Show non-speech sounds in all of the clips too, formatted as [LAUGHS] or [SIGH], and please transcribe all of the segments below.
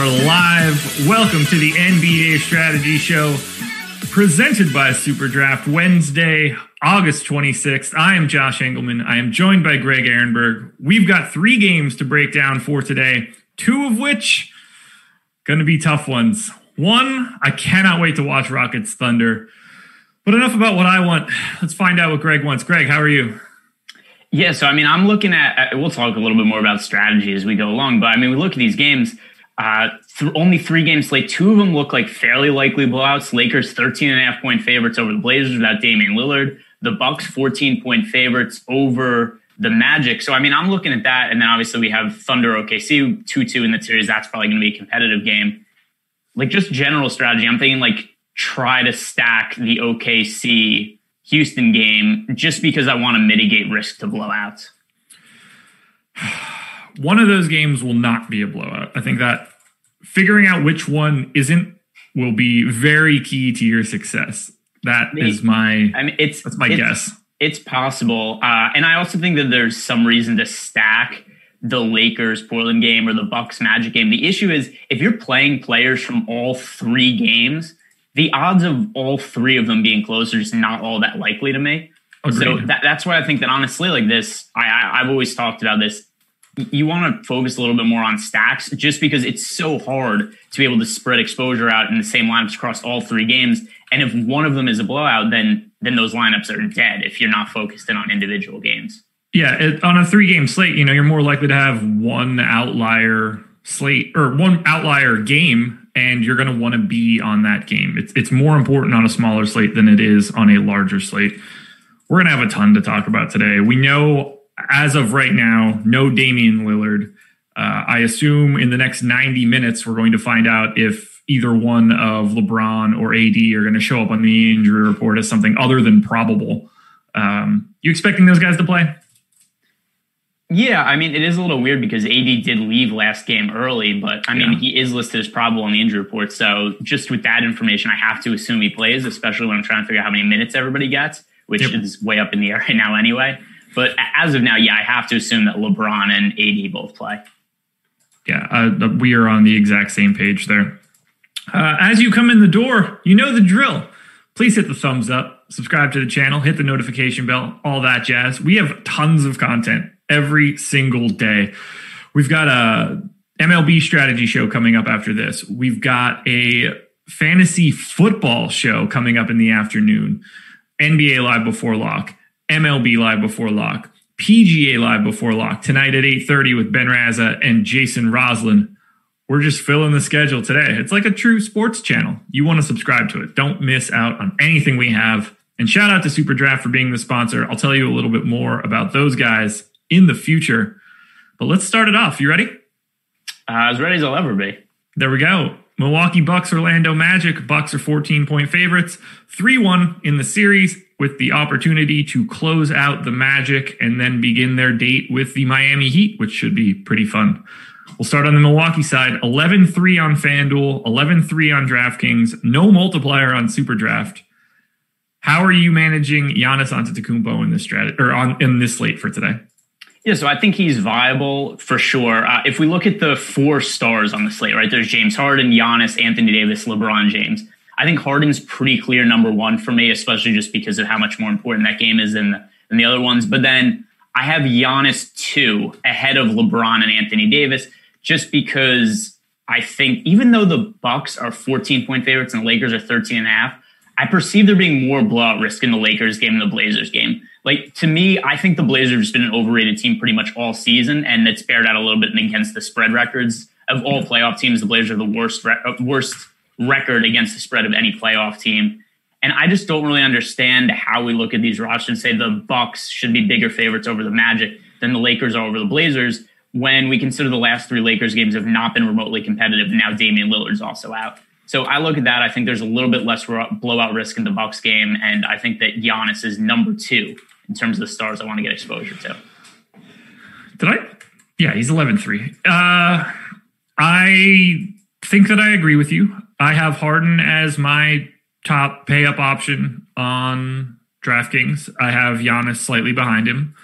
are live. Welcome to the NBA Strategy Show presented by Super Draft Wednesday, August 26th. I am Josh Engleman. I am joined by Greg Ehrenberg. We've got three games to break down for today, two of which going to be tough ones. One, I cannot wait to watch Rockets Thunder. But enough about what I want. Let's find out what Greg wants. Greg, how are you? Yeah, so I mean, I'm looking at. We'll talk a little bit more about strategy as we go along, but I mean, we look at these games. Uh, th- only three games slate. Two of them look like fairly likely blowouts. Lakers 13 and a half point favorites over the Blazers without Damian Lillard. The Bucks 14 point favorites over the Magic. So I mean, I'm looking at that, and then obviously we have Thunder OKC 2-2 in the series. That's probably going to be a competitive game. Like just general strategy, I'm thinking like try to stack the OKC Houston game just because I want to mitigate risk to blowouts. One of those games will not be a blowout. I think that figuring out which one isn't will be very key to your success. That I mean, is my I mean, it's that's my it's, guess. It's possible, uh, and I also think that there's some reason to stack the Lakers Portland game or the Bucks Magic game. The issue is if you're playing players from all three games, the odds of all three of them being close are just not all that likely to me. Agreed. So that, that's why I think that honestly, like this, I, I I've always talked about this. You want to focus a little bit more on stacks, just because it's so hard to be able to spread exposure out in the same lineups across all three games. And if one of them is a blowout, then then those lineups are dead if you're not focused in on individual games. Yeah, it, on a three game slate, you know, you're more likely to have one outlier slate or one outlier game, and you're going to want to be on that game. It's it's more important on a smaller slate than it is on a larger slate. We're going to have a ton to talk about today. We know as of right now, no Damian Lillard. Uh, I assume in the next 90 minutes, we're going to find out if either one of LeBron or AD are going to show up on the injury report as something other than probable. Um, you expecting those guys to play? Yeah, I mean, it is a little weird because AD did leave last game early, but I mean, Yeah. he is listed as probable on the injury report. So just with that information, I have to assume he plays, especially when I'm trying to figure out how many minutes everybody gets, which Yep. is way up in the air [LAUGHS] right now anyway. But as of now, yeah, I have to assume that LeBron and AD both play. Yeah, uh, we are on the exact same page there. Uh, as you come in the door, you know the drill. Please hit the thumbs up, subscribe to the channel, hit the notification bell, all that jazz. We have tons of content every single day. We've got a MLB strategy show coming up after this. We've got a fantasy football show coming up in the afternoon. NBA live before lock, MLB live before lock, PGA live before lock tonight at 8:30 with Ben Raza and Jason Roslin. We're just filling the schedule today. It's like a true sports channel. You want to subscribe to it. Don't miss out on anything we have. And shout out to Super Draft for being the sponsor. I'll tell you a little bit more about those guys in the future. But let's start it off. You ready? Uh, as ready as I'll ever be. There we go. Milwaukee Bucks, Orlando Magic. Bucks are 14 point favorites, 3 1 in the series, with the opportunity to close out the Magic and then begin their date with the Miami Heat, which should be pretty fun. We'll start on the Milwaukee side 11 3 on FanDuel, 11 3 on DraftKings, no multiplier on Super Draft. How are you managing Giannis Antetokounmpo in this strategy or on in this slate for today? Yeah, so I think he's viable for sure. Uh, if we look at the four stars on the slate, right, there's James Harden, Giannis, Anthony Davis, LeBron James. I think Harden's pretty clear number one for me, especially just because of how much more important that game is than the, than the other ones. But then I have Giannis two ahead of LeBron and Anthony Davis, just because I think even though the Bucks are 14 point favorites and the Lakers are 13 and a half, I perceive there being more blowout risk in the Lakers game than the Blazers game. Like to me, I think the Blazers have just been an overrated team pretty much all season, and it's bared out a little bit against the spread records of all playoff teams. The Blazers are the worst re- uh, worst record against the spread of any playoff team. And I just don't really understand how we look at these rosters and say the Bucks should be bigger favorites over the Magic than the Lakers are over the Blazers when we consider the last three Lakers games have not been remotely competitive. Now Damian Lillard's also out. So I look at that. I think there's a little bit less blowout risk in the Bucks game, and I think that Giannis is number two in terms of the stars I want to get exposure to. Did I? Yeah, he's 11-3. Uh, I think that I agree with you. I have Harden as my top pay up option on DraftKings. I have Giannis slightly behind him.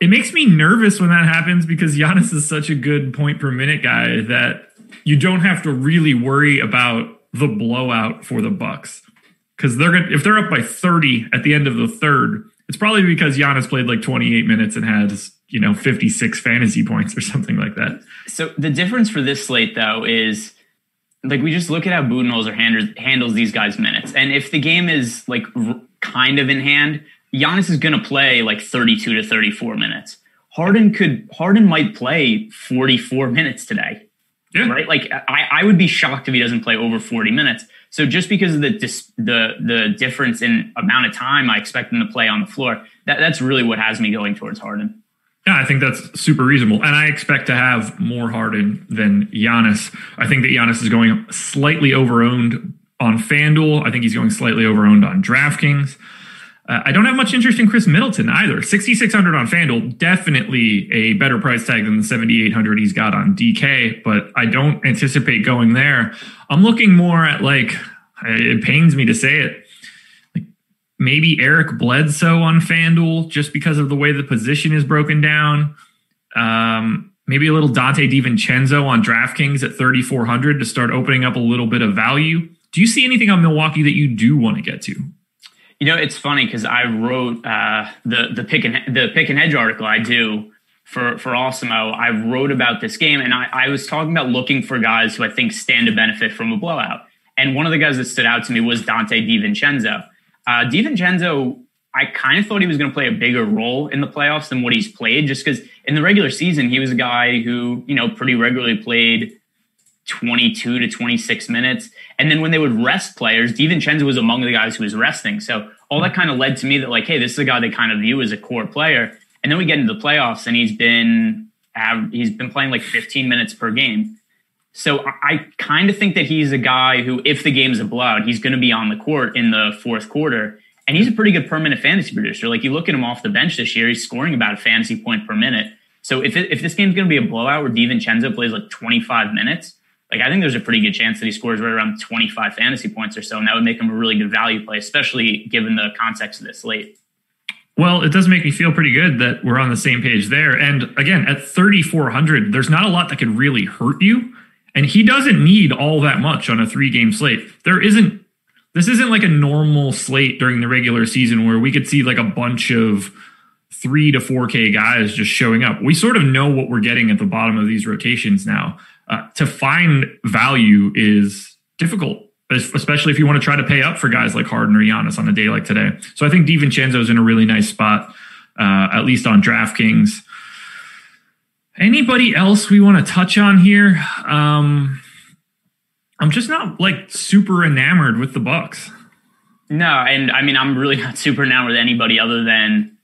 It makes me nervous when that happens because Giannis is such a good point per minute guy that you don't have to really worry about the blowout for the Bucks because they're gonna if they're up by 30 at the end of the third, it's probably because Giannis played like 28 minutes and has you know 56 fantasy points or something like that. So the difference for this slate though is like we just look at how Budenholzer handles handles these guys minutes, and if the game is like r- kind of in hand, Giannis is going to play like 32 to 34 minutes. Harden could Harden might play 44 minutes today. Yeah. Right? Like I, I would be shocked if he doesn't play over 40 minutes. So just because of the dis, the the difference in amount of time I expect him to play on the floor, that, that's really what has me going towards Harden. Yeah, I think that's super reasonable. And I expect to have more Harden than Giannis. I think that Giannis is going slightly overowned on FanDuel. I think he's going slightly overowned on DraftKings. Uh, I don't have much interest in Khris Middleton either. 6,600 on FanDuel, definitely a better price tag than the 7,800 he's got on DK, but I don't anticipate going there. I'm looking more at like, it pains me to say it, maybe Eric Bledsoe on FanDuel just because of the way the position is broken down. Um, maybe a little Donte DiVincenzo on DraftKings at 3,400 to start opening up a little bit of value. Do you see anything on Milwaukee that you do want to get to? You know, it's funny because I wrote uh, the the pick and the pick and hedge article I do for for Awesemo. I wrote about this game, and I, I was talking about looking for guys who I think stand to benefit from a blowout. And one of the guys that stood out to me was Donte DiVincenzo. Uh, DiVincenzo, I kind of thought he was going to play a bigger role in the playoffs than what he's played, just because in the regular season he was a guy who you know pretty regularly played 22 to 26 minutes. And then when they would rest players, DiVincenzo was among the guys who was resting. So all that kind of led to me that like, hey, this is a guy they kind of view as a core player. And then we get into the playoffs, and he's been he's been playing like 15 minutes per game. So I kind of think that he's a guy who, if the game's a blowout, he's going to be on the court in the fourth quarter. And he's a pretty good permanent fantasy producer. Like you look at him off the bench this year, he's scoring about a fantasy point per minute. So if it, if this game's going to be a blowout where DiVincenzo plays like 25 minutes, like I think there's a pretty good chance that he scores right around 25 fantasy points or so, and that would make him a really good value play, especially given the context of this slate. Well, it does make me feel pretty good that we're on the same page there. And again, at 3,400, there's not a lot that could really hurt you. And he doesn't need all that much on a three game slate. There isn't, this isn't like a normal slate during the regular season where we could see like a bunch of three to 4K guys just showing up. We sort of know what we're getting at the bottom of these rotations now uh, to find value is difficult, especially if you want to try to pay up for guys like Harden or Giannis on a day like today. So I think DiVincenzo is in a really nice spot, uh, at least on DraftKings. Anybody else we want to touch on here? Um, I'm just not like super enamored with the Bucks. No, and I mean I'm really not super enamored with anybody other than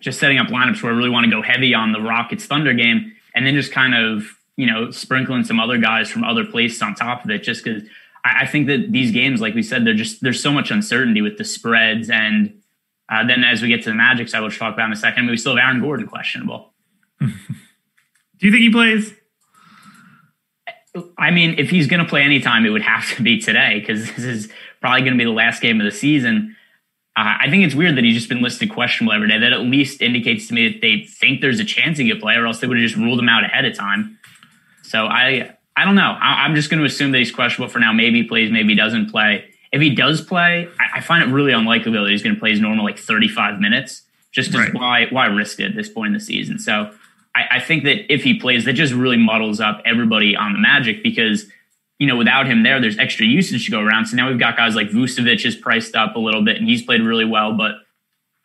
just setting up lineups where I really want to go heavy on the Rockets Thunder game, and then just kind of you know, sprinkling some other guys from other places on top of it, just because I, I, think that these games, like we said, they're just there's so much uncertainty with the spreads, and uh, then as we get to the Magic side, which we'll talk about in a second, we still have Aaron Gordon questionable. [LAUGHS] Do you think he plays? I mean, if he's going to play anytime, it would have to be today because this is probably going to be the last game of the season. Uh, I think it's weird that he's just been listed questionable every day. That at least indicates to me that they think there's a chance he could play, or else they would have just ruled him out ahead of time. So I I don't know. I, am just going to assume that he's questionable for now. Maybe he plays, maybe he doesn't play. If he does play, I, I find it really unlikely that he's going to play his normal like 35 minutes. Just right. why why risk it at this point in the season? So I, I think that if he plays, that just really muddles up everybody on the Magic because you know without him there, there's extra usage to go around. So now we've got guys like Vucevic is priced up a little bit and he's played really well, but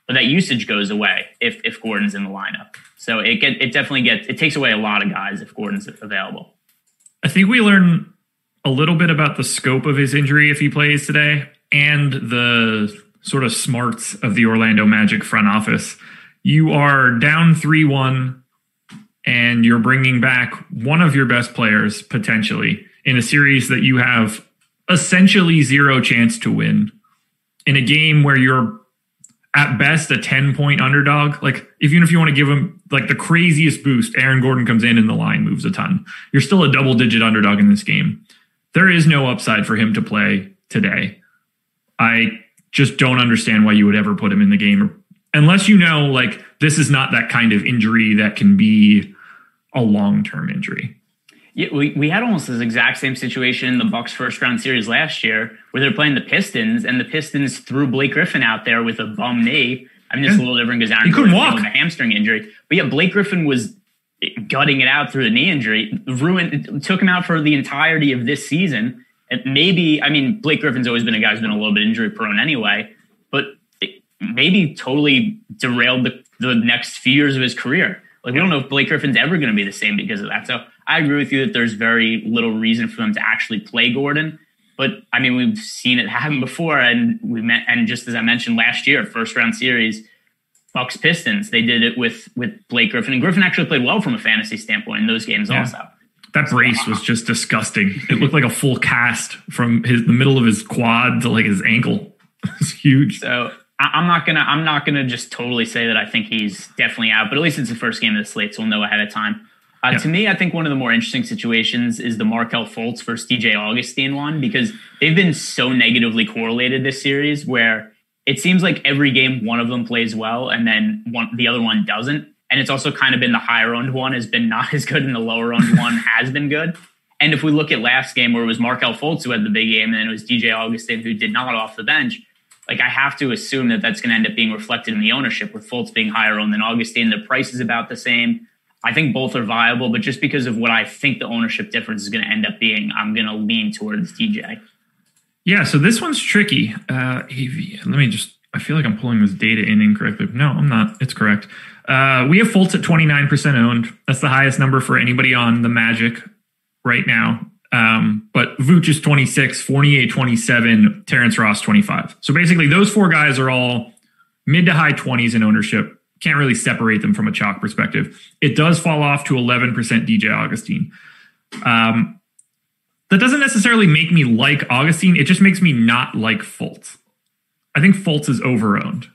but that usage goes away if if Gordon's in the lineup. So it get it definitely gets it takes away a lot of guys if Gordon's available. I think we learn a little bit about the scope of his injury if he plays today and the sort of smarts of the Orlando Magic front office. You are down 3 1, and you're bringing back one of your best players potentially in a series that you have essentially zero chance to win in a game where you're at best a 10 point underdog. Like, even if you want to give him like the craziest boost, Aaron Gordon comes in and the line moves a ton. You're still a double digit underdog in this game. There is no upside for him to play today. I just don't understand why you would ever put him in the game unless you know like this is not that kind of injury that can be a long-term injury. Yeah, we, we had almost this exact same situation in the Bucks first round series last year where they're playing the Pistons and the Pistons threw Blake Griffin out there with a bum knee. I mean, it's yeah. a little different because Aaron he couldn't walk with a hamstring injury. But yeah, Blake Griffin was gutting it out through the knee injury, ruined, took him out for the entirety of this season. And maybe, I mean, Blake Griffin's always been a guy who's been a little bit injury prone anyway, but maybe totally derailed the, the next few years of his career. Like, we don't know if Blake Griffin's ever going to be the same because of that. So I agree with you that there's very little reason for them to actually play Gordon. But I mean, we've seen it happen before, and we met, and just as I mentioned last year, first round series, Bucks Pistons, they did it with with Blake Griffin, and Griffin actually played well from a fantasy standpoint in those games yeah. also. That brace was just disgusting. It looked like a full cast from his the middle of his quad to like his ankle. [LAUGHS] It's huge. So I'm not gonna I'm not gonna just totally say that I think he's definitely out, but at least it's the first game of the slate, so we'll know ahead of time. Uh, yeah. To me, I think one of the more interesting situations is the Markelle Fultz versus DJ Augustin one because they've been so negatively correlated this series where it seems like every game one of them plays well and then one the other one doesn't. And it's also kind of been the higher owned one has been not [LAUGHS] as good and the lower owned one has been good. And if we look at last game where it was Markelle Fultz who had the big game and then it was DJ Augustin who did not off the bench, like I have to assume that that's going to end up being reflected in the ownership with Fultz being higher owned than Augustin. The price is about the same. I think both are viable, but just because of what I think the ownership difference is going to end up being, I'm going to lean towards DJ. Yeah, so this one's tricky. Uh, let me just, I feel like I'm pulling this data in incorrectly. No, I'm not. It's correct. Uh, we have Fultz at 29% owned. That's the highest number for anybody on the Magic right now. Um, but Vooch is 26, Fournier 27, Terrence Ross 25. So basically, those four guys are all mid to high 20s in ownership can't really separate them from a chalk perspective. It does fall off to 11% DJ Augustin. Um, that doesn't necessarily make me like Augustin. It just makes me not like Fultz. I think Fultz is overowned.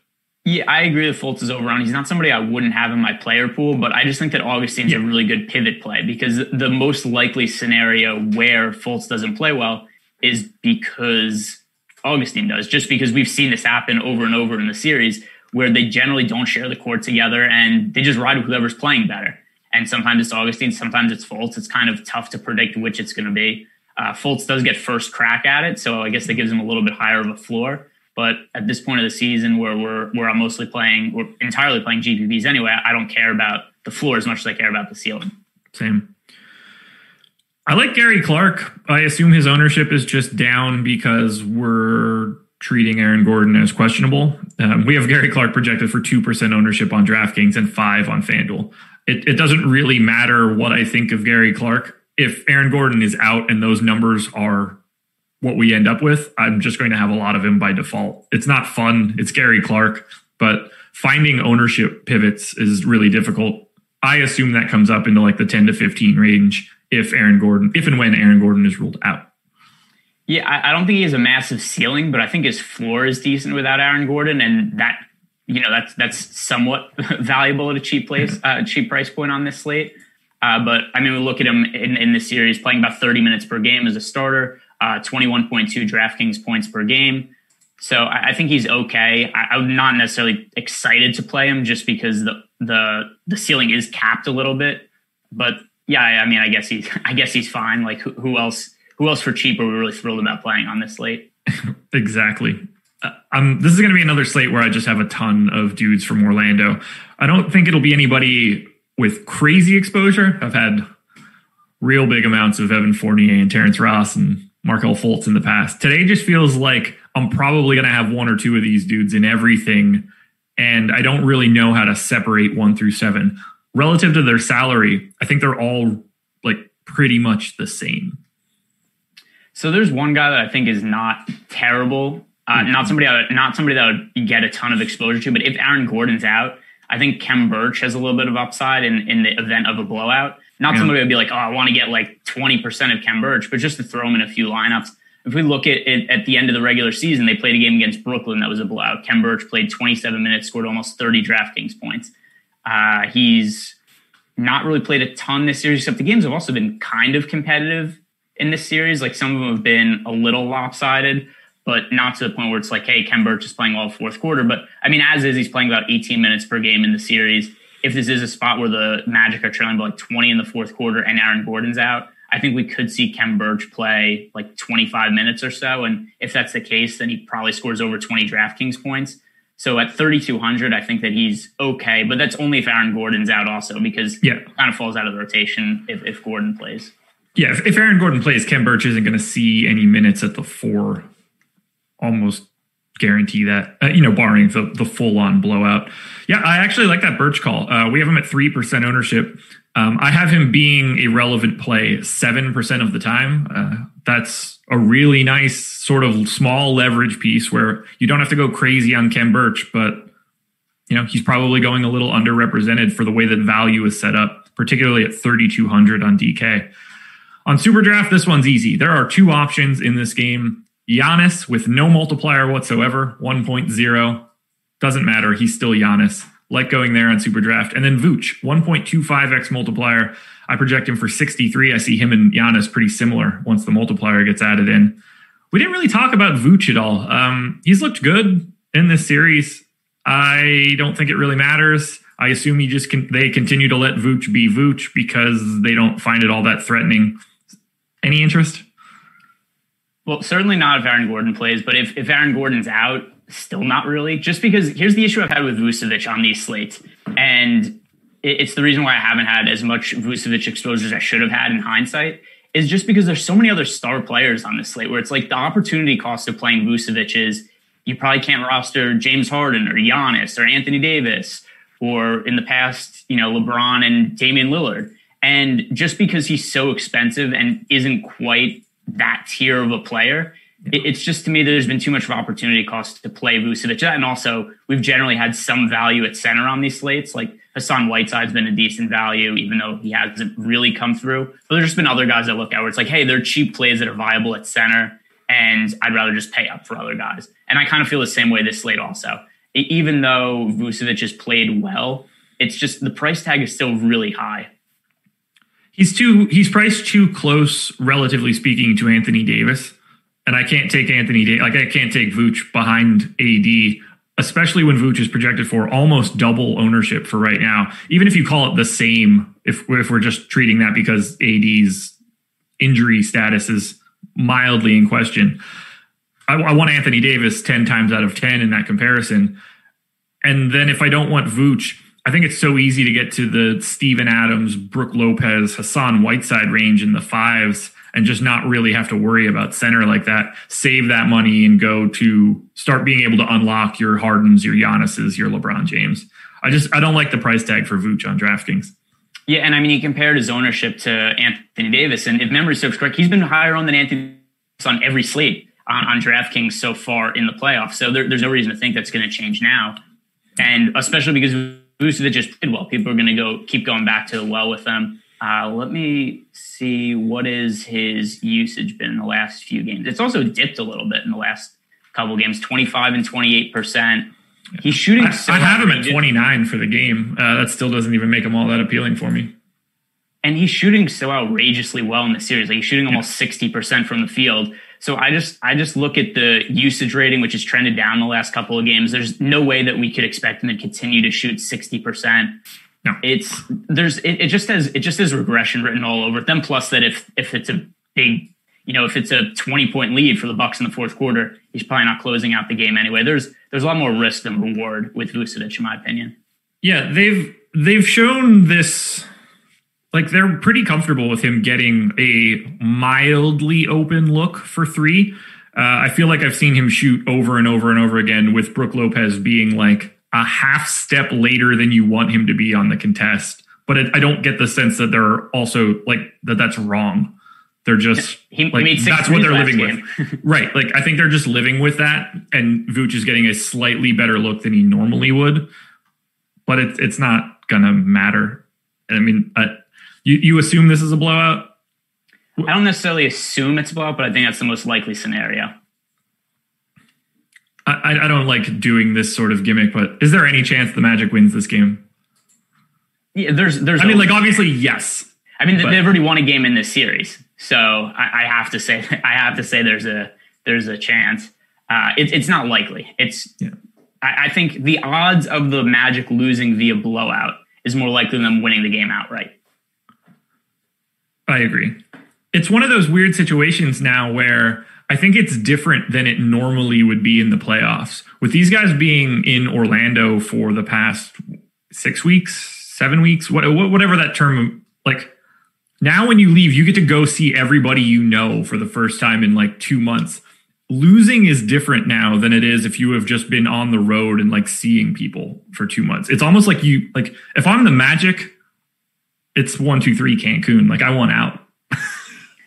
Yeah, I agree that Fultz is overowned. He's not somebody I wouldn't have in my player pool, but I just think that Augustin's yeah. a really good pivot play because the most likely scenario where Fultz doesn't play well is because Augustin does, just because we've seen this happen over and over in the series where they generally don't share the court together and they just ride with whoever's playing better. And sometimes it's Augustin, sometimes it's Fultz. It's kind of tough to predict which it's going to be. Uh, Fultz does get first crack at it, so I guess that gives him a little bit higher of a floor. But at this point of the season, where we're where I'm mostly playing, we're entirely playing GPPs anyway. I don't care about the floor as much as I care about the ceiling. Same. I like Gary Clark. I assume his ownership is just down because we're treating Aaron Gordon as questionable. Um, we have Gary Clark projected for 2% ownership on DraftKings and 5 on FanDuel. It, it doesn't really matter what I think of Gary Clark. If Aaron Gordon is out and those numbers are what we end up with, I'm just going to have a lot of him by default. It's not fun. It's Gary Clark, but finding ownership pivots is really difficult. I assume that comes up into like the 10 to 15 range if Aaron Gordon, if and when Aaron Gordon is ruled out. Yeah, I, I, don't think he has a massive ceiling, but I think his floor is decent without Aaron Gordon, and that you know that's that's somewhat [LAUGHS] valuable at a cheap place, uh, cheap price point on this slate. Uh, but I mean, we look at him in, in this series playing about 30 minutes per game as a starter, uh, 21.2 DraftKings points per game. So I, I think he's okay. I, I'm not necessarily excited to play him just because the the the ceiling is capped a little bit. But yeah, I mean, I guess he's [LAUGHS] I guess he's fine. Like who, who else? who else for cheap are we really thrilled about playing on this slate? [LAUGHS] exactly. Uh, um, this is going to be another slate where I just have a ton of dudes from Orlando. I don't think it'll be anybody with crazy exposure. I've had real big amounts of Evan Fournier and Terrence Ross and Markelle Fultz in the past. Today just feels like I'm probably going to have one or two of these dudes in everything and I don't really know how to separate one through seven. Relative to their salary, I think they're all like pretty much the same. So there's one guy that I think is not terrible, uh, mm-hmm. not somebody that, not somebody that would get a ton of exposure to. But if Aaron Gordon's out, I think Khem Birch has a little bit of upside in, in the event of a blowout. Not yeah. somebody would be like, oh, I want to get like 20% of Khem Birch, but just to throw him in a few lineups. If we look at it at the end of the regular season, they played a game against Brooklyn that was a blowout. Khem Birch played 27 minutes, scored almost 30 DraftKings points. Uh, he's not really played a ton this series, except the games have also been kind of competitive in this series. Like some of them have been a little lopsided, but not to the point where it's like, hey, Khem Birch is playing all fourth quarter. But I mean, as is, he's playing about 18 minutes per game in the series. If this is a spot where the Magic are trailing by like 20 in the fourth quarter and Aaron Gordon's out, I think we could see Khem Birch play like 25 minutes or so. And if that's the case, then he probably scores over 20 DraftKings points. So at 3,200, I think that he's okay, but that's only if Aaron Gordon's out also because yeah. kind of falls out of the rotation if, if Gordon plays. Yeah, if, if Aaron Gordon plays, Khem Birch isn't going to see any minutes at the four. Almost guarantee that, uh, you know, barring the, the full on blowout. Yeah, I actually like that Birch call. Uh, we have him at 3% ownership. Um, I have him being a relevant play 7% of the time. Uh, that's a really nice sort of small leverage piece where you don't have to go crazy on Khem Birch, but you know, he's probably going a little underrepresented for the way that value is set up, particularly at 3,200 on DK. On Super Draft, this one's easy. There are two options in this game. Giannis with no multiplier whatsoever, 1.0. Doesn't matter. He's still Giannis like going there on Super Draft. And then Vooch, 1.25x multiplier. I project him for 63. I see him and Giannis pretty similar once the multiplier gets added in. We didn't really talk about Vooch at all. Um, he's looked good in this series. I don't think it really matters. I assume he just can, they continue to let Vooch be Vooch because they don't find it all that threatening. Any interest? Well, certainly not if Aaron Gordon plays, but if, if Aaron Gordon's out, Still not really. Just because here's the issue I've had with Vucevic on these slates, and it's the reason why I haven't had as much Vucevic exposure as I should have had in hindsight. Is just because there's so many other star players on this slate where it's like the opportunity cost of playing Vucevic is you probably can't roster James Harden or Giannis or Anthony Davis or in the past, you know, LeBron and Damian Lillard. And just because he's so expensive and isn't quite that tier of a player, it's just to me there's been too much of opportunity cost to play Vucevic. And also, we've generally had some value at center on these slates. Like Hassan Whiteside's been a decent value, even though he hasn't really come through. But there's just been other guys I look at where it's like, hey, they're cheap plays that are viable at center, and I'd rather just pay up for other guys. And I kind of feel the same way this slate also. Even though Vucevic has played well, it's just the price tag is still really high. He's too he's priced too close, relatively speaking, to Anthony Davis and I can't take Anthony Day like I can't take Vooch behind AD, especially when Vooch is projected for almost double ownership for right now. Even if you call it the same, if if we're just treating that because AD's injury status is mildly in question, I, I want Anthony Davis ten times out of ten in that comparison. And then if I don't want Vooch, I think it's so easy to get to the Steven Adams, Brook Lopez, Hassan Whiteside range in the fives and just not really have to worry about center like that. Save that money and go to start being able to unlock your Hardens, your Giannis's, your LeBron James. I just I don't like the price tag for Vooch on DraftKings. Yeah, and I mean he compared his ownership to Anthony Davis, and if memory serves correct, he's been higher on than Anthony Davis on every slate on, on DraftKings so far in the playoffs. So there, there's no reason to think that's going to change now, and especially because Vucevic just played well, people are going to go keep going back to the well with them. Uh, let me see what is his usage been in the last few games. It's also dipped a little bit in the last couple games, 25 and 28 percent. He's shooting. I, so I have him at 29 for the game. Uh, that still doesn't even make him all that appealing for me. And he's shooting so outrageously well in the series. Like he's shooting almost 60 percent from the field. So I just I just look at the usage rating, which has trended down the last couple of games. There's no way that we could expect him to continue to shoot 60 percent no. It's there's it, it just has it just has regression written all over it. Then plus that if if it's a big you know if it's a 20 point lead for the Bucks in the fourth quarter, he's probably not closing out the game anyway. There's there's a lot more risk than reward with Vucevic in my opinion. Yeah, they've they've shown this like they're pretty comfortable with him getting a mildly open look for three. Uh, I feel like I've seen him shoot over and over and over again with Brook Lopez being like a half step later than you want him to be on the contest. But it, I don't get the sense that they're also like that. That's wrong. They're just He like six that's what they're living game. with, [LAUGHS] right? Like I think they're just living with that, and Vooch is getting a slightly better look than he normally would. But it's it's not gonna matter. I mean, uh, you you assume this is a blowout. I don't necessarily assume it's a blowout, but I think that's the most likely scenario. I, I- don't like doing this sort of gimmick, but is there any chance the Magic wins this game? Yeah, there's there's. I mean, like obviously, yes. I mean, but- they've already won a game in this series, so I, I have to say, [LAUGHS] I have to say, there's a there's a chance. Uh, it, it's not likely. It's. Yeah. I, I think the odds of the Magic losing via blowout is more likely than them winning the game outright. I agree. It's one of those weird situations now where I think it's different than it normally would be in the playoffs. With these guys being in Orlando for the past six weeks, seven weeks, whatever that term, like now when you leave, you get to go see everybody you know for the first time in like two months. Losing is different now than it is if you have just been on the road and like seeing people for two months. It's almost like you, like, if I'm the Magic, it's one, two, three Cancun. Like, I want out.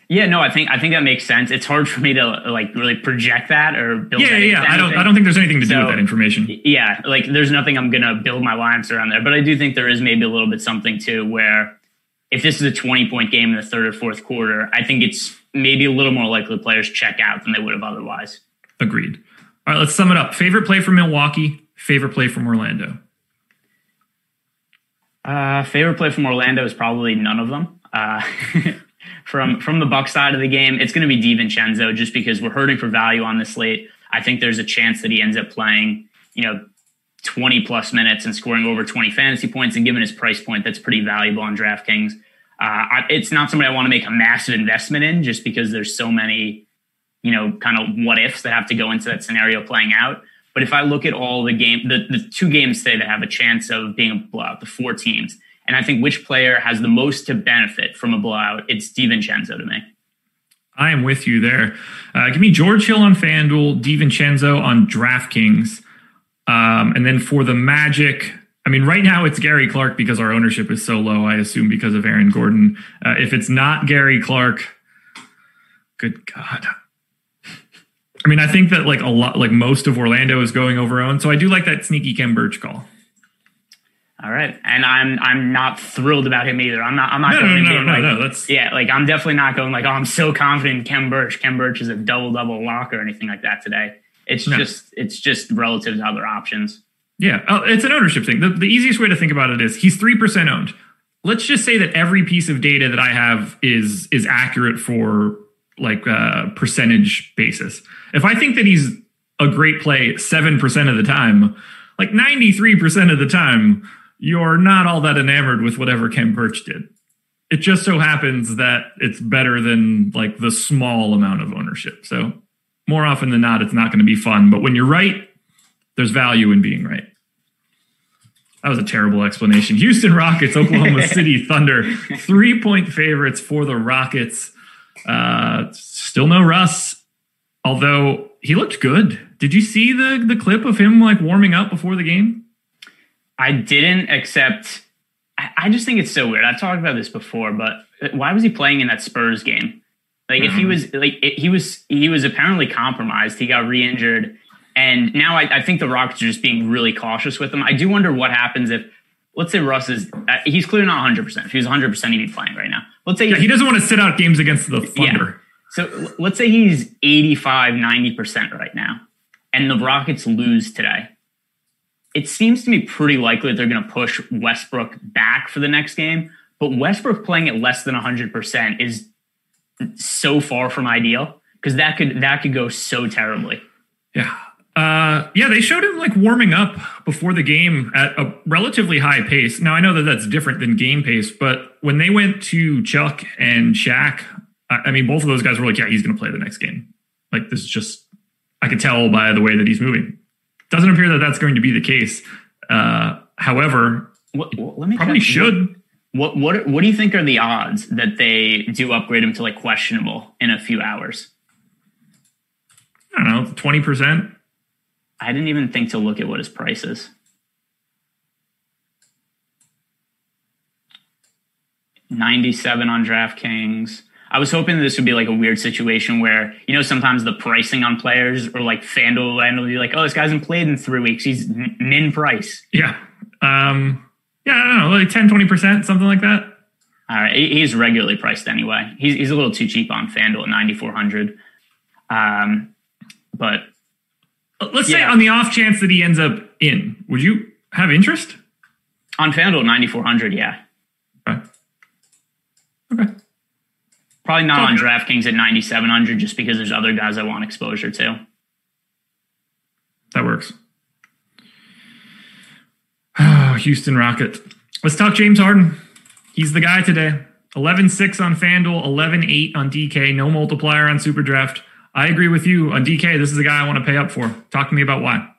Yeah, no, I think I think that makes sense. It's hard for me to like really project that or build. Yeah, that yeah. I don't. I don't think there's anything to do with that information. yeah, like there's nothing I'm gonna build my lines around there, but I do think there is maybe a little bit something too where if this is a 20 point game in the third or fourth quarter, I think it's maybe a little more likely players check out than they would have otherwise. Agreed. All right, let's sum it up. Favorite play from Milwaukee. Favorite play from Orlando. Uh, favorite play from Orlando is probably none of them. Uh, [LAUGHS] from from the Buck side of the game, it's going to be DiVincenzo just because we're hurting for value on this slate. I think there's a chance that he ends up playing, you know, 20 plus minutes and scoring over 20 fantasy points. And given his price point, that's pretty valuable on DraftKings. Uh, I, it's not somebody I want to make a massive investment in just because there's so many, you know, kind of what ifs that have to go into that scenario playing out. But if I look at all the game, the, the two games today that have a chance of being a blowout, the four teams, and I think which player has the most to benefit from a blowout, it's DiVincenzo to me. I am with you there. Uh, give me George Hill on FanDuel, DiVincenzo on DraftKings, um, and then for the Magic. I mean, right now it's Gary Clark because our ownership is so low. I assume because of Aaron Gordon. Uh, if it's not Gary Clark, good God. I mean, I think that like a lot, like most of Orlando is going over own. So I do like that sneaky Khem Birch call. All right, and I'm I'm not thrilled about him either. I'm not I'm not No, going no, to no, no, like no. That's yeah, like I'm definitely not going like oh I'm so confident in Khem Birch. Khem Birch is a double double lock or anything like that today. It's No. just it's just relative to other options. Yeah, oh, it's an ownership thing. The, the easiest way to think about it is he's three percent owned. Let's just say that every piece of data that I have is is accurate for like uh, percentage basis. If I think that he's a great play seven percent of the time, like ninety three percent of the time, you're not all that enamored with whatever Khem Birch did. It just so happens that it's better than like the small amount of ownership. So more often than not, it's not going to be fun. But when you're right, there's value in being right. That was a terrible explanation. Houston Rockets, Oklahoma [LAUGHS] City Thunder, three point favorites for the Rockets. Uh, still no Russ, although he looked good. Did you see the the clip of him like warming up before the game? I didn't accept. I I just think it's so weird. I've talked about this before, but why was he playing in that Spurs game? Like, if he was like it, he was he was apparently compromised. He got re-injured, and now I, I think the Rockets are just being really cautious with him. I do wonder what happens if, let's say Russ is uh, he's clearly not 100. percent If he was 100, percent he'd be playing right now. Let's say Yeah, he doesn't want to sit out games against the Thunder. so let's say he's 85, 90% right now, and the Rockets lose today. It seems to me pretty likely that they're going to push Westbrook back for the next game, but Westbrook playing at less than 100% is so far from ideal because that could that could go so terribly. Yeah. Uh, yeah, they showed him like warming up before the game at a relatively high pace. Now I know that that's different than game pace, but when they went to Chuck and Shaq, I, mean, both of those guys were like, "Yeah, he's going to play the next game." Like this is just, I could tell by the way that he's moving. Doesn't appear that that's going to be the case. Uh, however, What, let me probably should. What, what what do you think are the odds that they do upgrade him to like questionable in a few hours? I don't know, twenty percent. I didn't even think to look at what his price is. Ninety-seven on DraftKings. I was hoping this would be like a weird situation where you know sometimes the pricing on players or like FanDuel and will be like, oh, this guy hasn't played in three weeks. He's min price. Yeah. Um. Yeah. I don't know, like 10, 20 percent, something like that. All right. He's regularly priced anyway. He's he's a little too cheap on FanDuel at ninety four hundred. Um. But let's yeah. say on the off chance that he ends up in, would you have interest? On FanDuel, 9,400, yeah. Okay. Okay. Probably not okay. on DraftKings at 9,700 just because there's other guys I want exposure to. That works. Ah, Houston Rocket. Let's talk James Harden. He's the guy today. 11 6 on FanDuel, 11 8 on DK, no multiplier on Super Draft. I agree with you on DK. This is the guy I want to pay up for. Talk to me about why.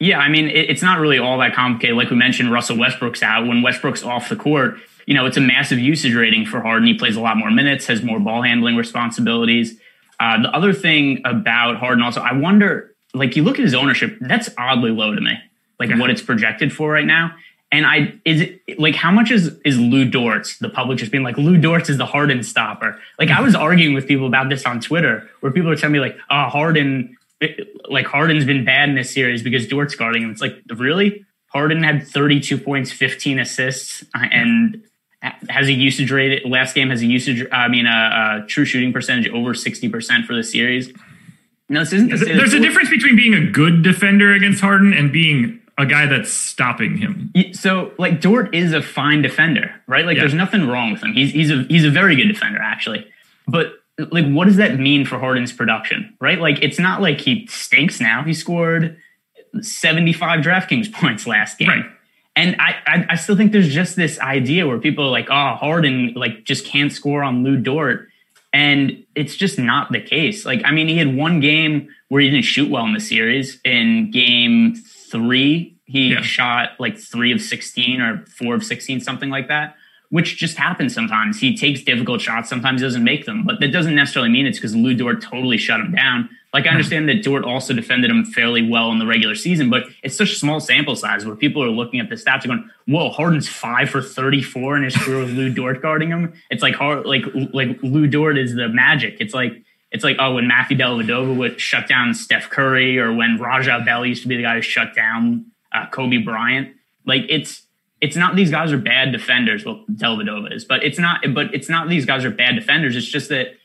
Yeah, I mean, it, it's not really all that complicated. Like we mentioned, Russell Westbrook's out. When Westbrook's off the court, you know, it's a massive usage rating for Harden. He plays a lot more minutes, has more ball handling responsibilities. Uh, the other thing about Harden also, I wonder, like you look at his ownership, that's oddly low to me, like yeah. what it's projected for right now. And I is it like how much is is Lu Dort's the public just being like Lu Dort's is the Harden stopper? Like I was arguing with people about this on Twitter where people are telling me like, oh Harden like Harden's been bad in this series because Dort's guarding him. It's like really Harden had 32 points, 15 assists, uh, and has a usage rate. Last game has a usage. I mean, a, a true shooting percentage over 60 percent for the series. No, this isn't. There's a difference between being a good defender against Harden and being a guy that's stopping him. So like Dort is a fine defender, right? Like yeah. there's nothing wrong with him. He's he's a he's a very good defender actually. But like what does that mean for Harden's production, right? Like it's not like he stinks now. He scored 75 DraftKings [LAUGHS] points last game. Right. And I, I, I still think there's just this idea where people are like, oh, Harden like just can't score on Lu Dort. And it's just not the case. Like, I mean, he had one game where he didn't shoot well in the series. In game three. He yeah. shot like three of 16 or four of 16, something like that, which just happens sometimes. He takes difficult shots, sometimes doesn't make them, but that doesn't necessarily mean it's because Lu Dort totally shut him down. Like I hmm. understand that Dort also defended him fairly well in the regular season, but it's such a small sample size where people are looking at the stats and going, "Whoa, Harden's five for thirty-four in his career with Lu Dort guarding him." It's like hard, like like Lu Dort is the magic. It's like it's like, oh, when Matthew Dellavedova would shut down Steph Curry, or when Raja Bell used to be the guy who shut down uh, Kobe Bryant. Like it's it's not these guys are bad defenders. Well, Dellavedova is, but it's not. But it's not these guys are bad defenders. It's just that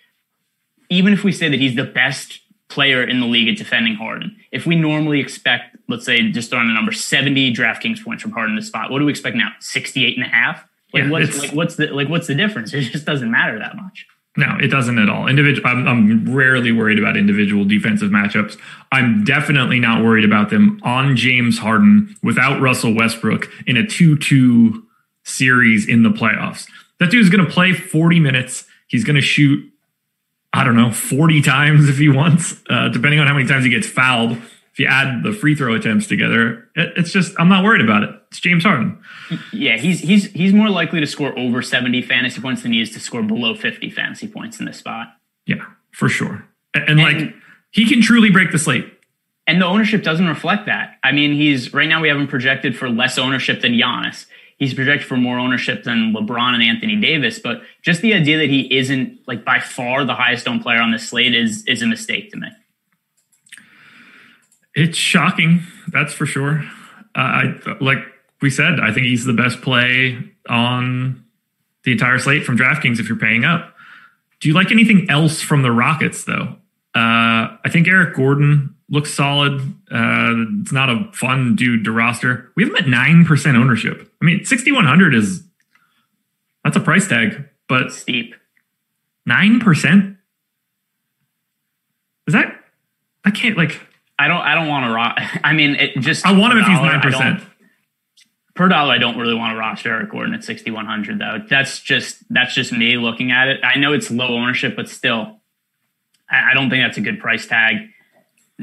even if we say that he's the best player in the league at defending Harden, if we normally expect, let's say, just throwing the number seventy DraftKings points from Harden the spot, what do we expect now? 68 and a half. Like, yeah, what's, like what's the like what's the difference? It just doesn't matter that much. No, it doesn't at all. Individual, I'm, I'm, rarely worried about individual defensive matchups. I'm definitely not worried about them on James Harden without Russell Westbrook in a 2 2 series in the playoffs. That dude's going to play 40 minutes. He's going to shoot, I don't know, 40 times if he wants, uh, depending on how many times he gets fouled if you add the free throw attempts together, it, it's just I'm not worried about it. It's James Harden. Yeah, he's he's he's more likely to score over 70 fantasy points than he is to score below 50 fantasy points in this spot. Yeah, for sure. And, and like he can truly break the slate. And the ownership doesn't reflect that. I mean, he's right now we have him projected for less ownership than Giannis. He's projected for more ownership than LeBron and Anthony Davis. But just the idea that he isn't like by far the highest owned player on this slate is is a mistake to me. It's shocking, that's for sure. Uh, I like we said, I think he's the best play on the entire slate from DraftKings if you're paying up. Do you like anything else from the Rockets though? Uh, I think Eric Gordon looks solid. Uh, it's not a fun dude to roster. We have him at nine percent ownership. I mean, sixty one hundred is that's a price tag, but steep. Nine percent. Is that? I can't like. I don't. I don't want to rock. [LAUGHS] I mean, it just. I want him if he's nine percent. Per dollar, I don't really want to roster Eric Gordon at sixty one hundred though. That's just that's just me looking at it. I know it's low ownership, but still, I, I don't think that's a good price tag.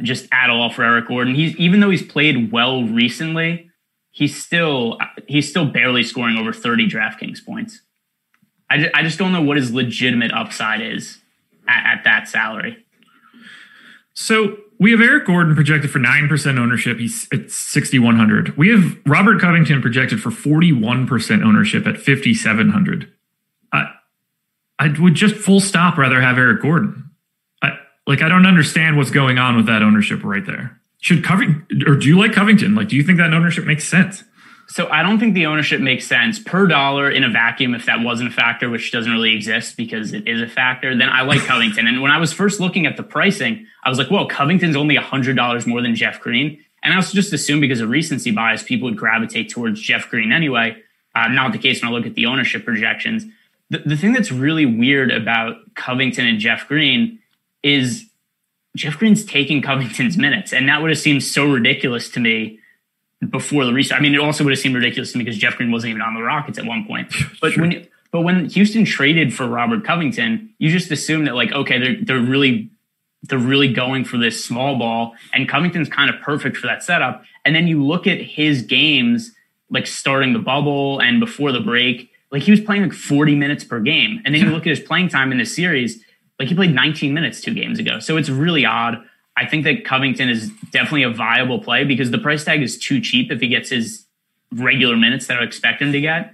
Just at all for Eric Gordon. He's even though he's played well recently, he's still he's still barely scoring over thirty DraftKings points. I just, I just don't know what his legitimate upside is at, at that salary. So we have Eric Gordon projected for 9% ownership. He's at 6,100. We have Robert Covington projected for 41% ownership at 5,700. I, I would just full stop rather have Eric Gordon. I, like, I don't understand what's going on with that ownership right there. Should Covington, or do you like Covington? Like, do you think that ownership makes sense? So I don't think the ownership makes sense per dollar in a vacuum if that wasn't a factor, which doesn't really exist because it is a factor. Then I like Covington. and when I was first looking at the pricing, I was like, well, Covington's only $100 more than Jeff Green. And I also just assumed because of recency bias, people would gravitate towards Jeff Green anyway. Uh, not the case when I look at the ownership projections. The, the thing that's really weird about Covington and Jeff Green is Jeff Green's taking Covington's minutes. And that would have seemed so ridiculous to me before the restart. I mean, it also would have seemed ridiculous to me because Jeff Green wasn't even on the Rockets at one point. [LAUGHS] But sure. when but when Houston traded for Robert Covington, you just assume that like, okay, they're they're really they're really going for this small ball, and Covington's kind of perfect for that setup. And then you look at his games, like starting the bubble and before the break, like he was playing like 40 minutes per game. And then you look at his playing time in the series, like he played 19 minutes two games ago. So it's really odd. I think that Covington is definitely a viable play because the price tag is too cheap if he gets his regular minutes that I expect him to get.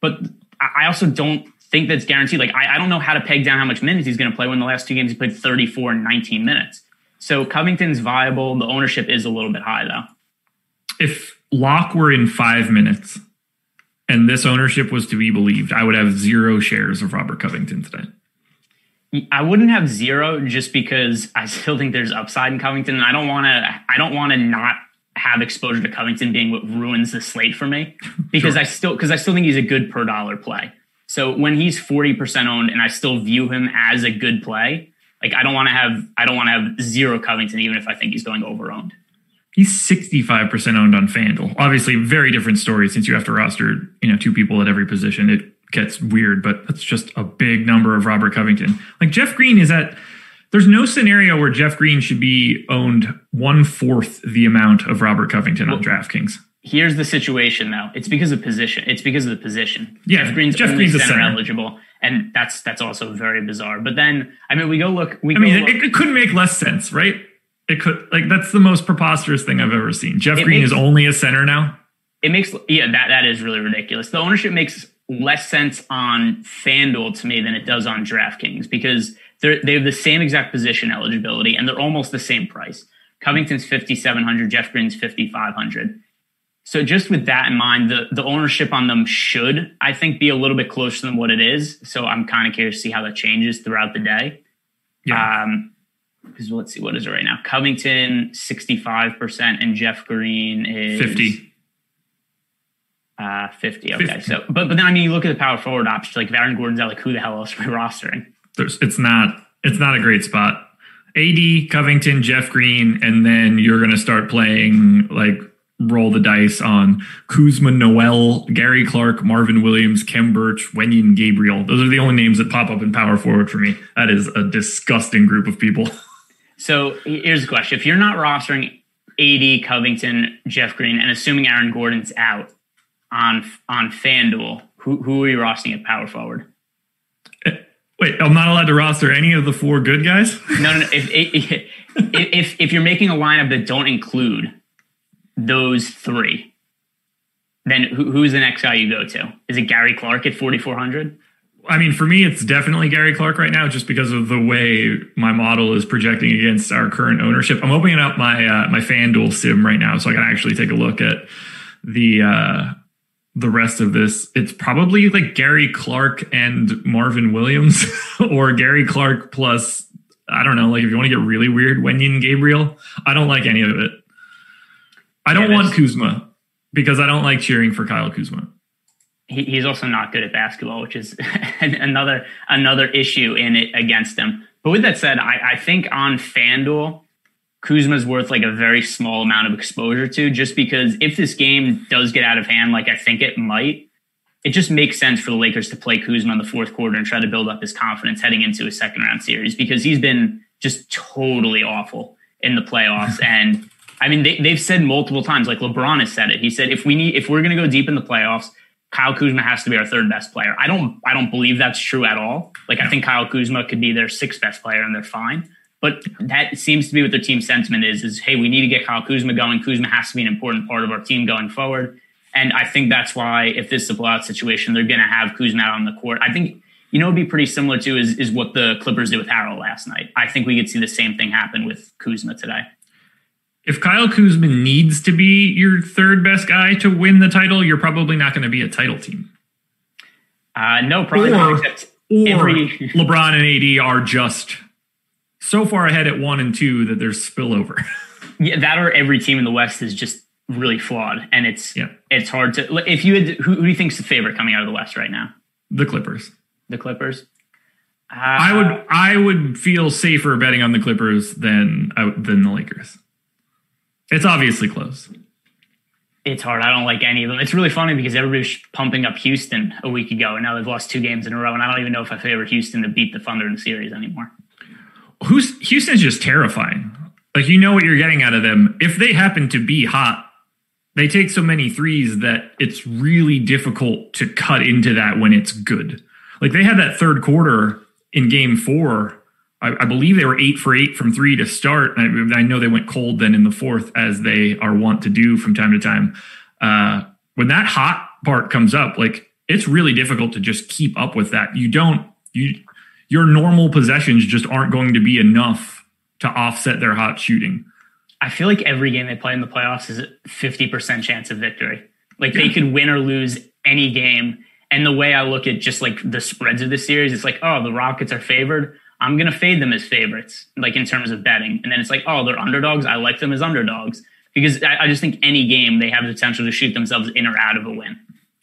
But I also don't think that's guaranteed. Like, I, I don't know how to peg down how much minutes he's going to play when the last two games he played 34 and 19 minutes. So Covington's viable. The ownership is a little bit high, though. If Locke were in five minutes and this ownership was to be believed, I would have zero shares of Robert Covington today. I wouldn't have zero just because I still think there's upside in Covington, and I don't want to. I don't want to not have exposure to Covington being what ruins the slate for me [LAUGHS] because sure. I still because I still think he's a good per dollar play. So when he's forty percent owned, and I still view him as a good play, like I don't want to have I don't want to have zero Covington even if I think he's going over owned. He's 65% owned on FanDuel. Obviously, very different story since you have to roster, you know, two people at every position. It gets weird, but that's just a big number of Robert Covington. Like Jeff Green is at there's no scenario where Jeff Green should be owned one fourth the amount of Robert Covington on DraftKings. Here's the situation though. It's because of position. It's because of the position. Yeah, Jeff Green's Jeff Green's center, center, eligible. And that's that's also very bizarre. But then I mean we go look we I mean it, it, couldn't make less sense, right? It could like that's the most preposterous thing I've ever seen. Jeff Green makes, is only a center now. It makes yeah, that that is really ridiculous. The ownership makes less sense on FanDuel to me than it does on DraftKings because they they have the same exact position eligibility and they're almost the same price. Covington's 5700, Jeff Green's 5500. So just with that in mind, the the ownership on them should I think be a little bit closer than what it is. So I'm kind of curious to see how that changes throughout the day. Yeah. Um, because let's see what is it right now. Covington 65% and Jeff Green is 50. Uh, 50. Okay. 50. So, but, but then, I mean, you look at the power forward options, like Aaron Gordon's out, like who the hell else are we [LAUGHS] rostering? There's, it's not, it's not a great spot. AD, Covington, Jeff Green, and then you're going to start playing like roll the dice on Kuzma, Noel, Gary Clark, Marvin Williams, Khem Birch, Wenyen Gabriel. Those are the only names that pop up in power forward for me. That is a disgusting group of people. [LAUGHS] So here's the question. If you're not rostering AD, Covington, Jeff Green, and assuming Aaron Gordon's out, on on FanDuel, who who are you rostering at power forward? [LAUGHS] Wait, I'm not allowed to roster any of the four good guys. [LAUGHS] no, no. no. If, if if if you're making a lineup that don't include those three, then who, who's the next guy you go to? Is it Gary Clark at 4400? I mean, for me, it's definitely Gary Clark right now, just because of the way my model is projecting against our current ownership. I'm opening up my uh, my FanDuel sim right now, so I can actually take a look at the uh, the rest of this, it's probably like Gary Clark and Marvin Williams, [LAUGHS] or Gary Clark plus I don't know, like if you want to get really weird, Wenyen Gabriel. I don't like any of it. I don't yeah, want Kuzma because I don't like cheering for Kyle Kuzma. He, he's also not good at basketball, which is [LAUGHS] another another issue in it against him. But with that said, I, I think on FanDuel, Kuzma's worth like a very small amount of exposure to, just because if this game does get out of hand, like I think it might, it just makes sense for the Lakers to play Kuzma in the fourth quarter and try to build up his confidence heading into a second round series because he's been just totally awful in the playoffs. [LAUGHS] and I mean, they, they've said multiple times, like LeBron has said it. He said, if we need, if we're going to go deep in the playoffs, Kyle Kuzma has to be our third best player. I don't, I don't believe that's true at all. Like, I think Kyle Kuzma could be their sixth best player and they're fine. But that seems to be what their team sentiment is: is hey, we need to get Kyle Kuzma going. Kuzma has to be an important part of our team going forward. And I think that's why, if this is a blowout situation, they're going to have Kuzma out on the court. I think you know it'd be pretty similar to is is what the Clippers did with Harrell last night. I think we could see the same thing happen with Kuzma today. If Kyle Kuzma needs to be your third best guy to win the title, you're probably not going to be a title team. Uh, no, probably or, not. Except or every LeBron and AD are just so far ahead at one and two that there's spillover. [LAUGHS] yeah, that or every team in the West is just really flawed, and it's Yeah. it's hard to. If you had, who, who do you think's the favorite coming out of the West right now? the Clippers. The Clippers. Uh, I would I would feel safer betting on the Clippers than uh, than the Lakers. It's obviously close. It's hard. I don't like any of them. It's really funny because everybody was pumping up Houston a week ago, and now they've lost two games in a row. And I don't even know if I favor Houston to beat the Thunder in the series anymore. Who's Houston's just terrifying. Like you know what you're getting out of them. If they happen to be hot, they take so many threes that it's really difficult to cut into that when it's good. Like they had that third quarter in game four. I, I believe they were eight for eight from three to start. I, I know they went cold then in the fourth, as they are wont to do from time to time. Uh, when that hot part comes up, like it's really difficult to just keep up with that. You don't you your normal possessions just aren't going to be enough to offset their hot shooting. I feel like every game they play in the playoffs is a 50% chance of victory. Like they could win or lose any game. And the way I look at just like the spreads of the series, it's like, oh, the Rockets are favored. I'm going to fade them as favorites, like in terms of betting. And then it's like, oh, they're underdogs. I like them as underdogs because I, I just think any game they have the potential to shoot themselves in or out of a win.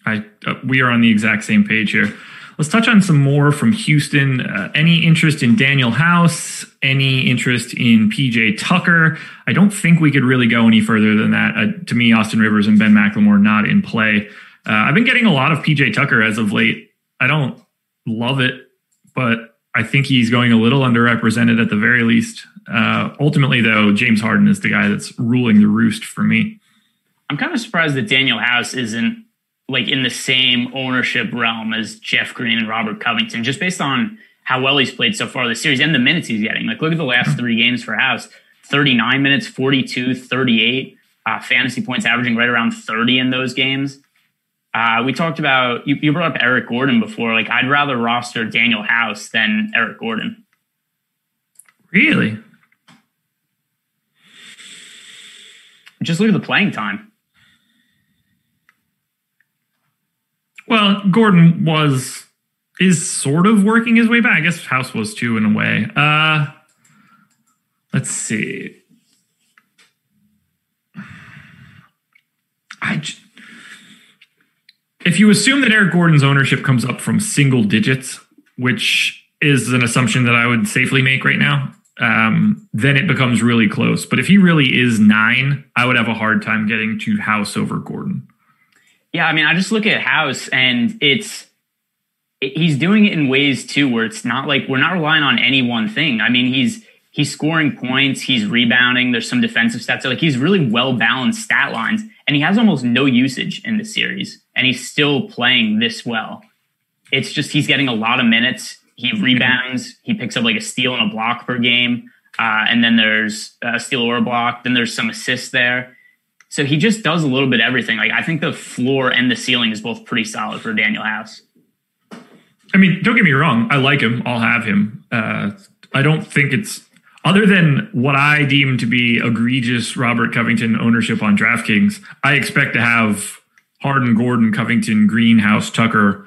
I uh, we are on the exact same page here. Let's touch on some more from Houston. Uh, any interest in Danuel House? Any interest in PJ Tucker? I don't think we could really go any further than that. Uh, to me, Austin Rivers and Ben McLemore not in play. Uh, I've been getting a lot of PJ Tucker as of late. I don't love it, but I think he's going a little underrepresented at the very least. Uh, ultimately, though, James Harden is the guy that's ruling the roost for me. I'm kind of surprised that Danuel House isn't like in the same ownership realm as Jeff Green and Robert Covington, just based on how well he's played so far this series and the minutes he's getting. Like, look at the last three games for House 39 minutes, 42, 38, uh, fantasy points averaging right around 30 in those games. Uh, we talked about, you, you brought up Eric Gordon before. Like, I'd rather roster Danuel House than Eric Gordon. Really? Just look at the playing time. Well, Gordon was is sort of working his way back. I guess House was too in a way. Uh let's see. I j- if you assume that Eric Gordon's ownership comes up from single digits, which is an assumption that I would safely make right now, um, then it becomes really close. But if he really is nine, I would have a hard time getting to House over Gordon. Yeah, I mean, I just look at House and it's it- he's doing it in ways too where it's not like we're not relying on any one thing. I mean, he's he's scoring points, he's rebounding, there's some defensive stats. So like he's really well balanced stat lines and he has almost no usage in the series and he's still playing this well. It's just he's getting a lot of minutes. He rebounds, he picks up like a steal and a block per game. Uh, and then there's a steal or a block. Then there's some assists there. So he just does a little bit of everything. Like I think the floor and the ceiling is both pretty solid for Danuel House. I mean, don't get me wrong. I like him. I'll have him. Uh, I don't think it's other than what I deem to be egregious Robert Covington ownership on DraftKings. I expect to have Harden, Gordon, Covington, Greenhouse, Tucker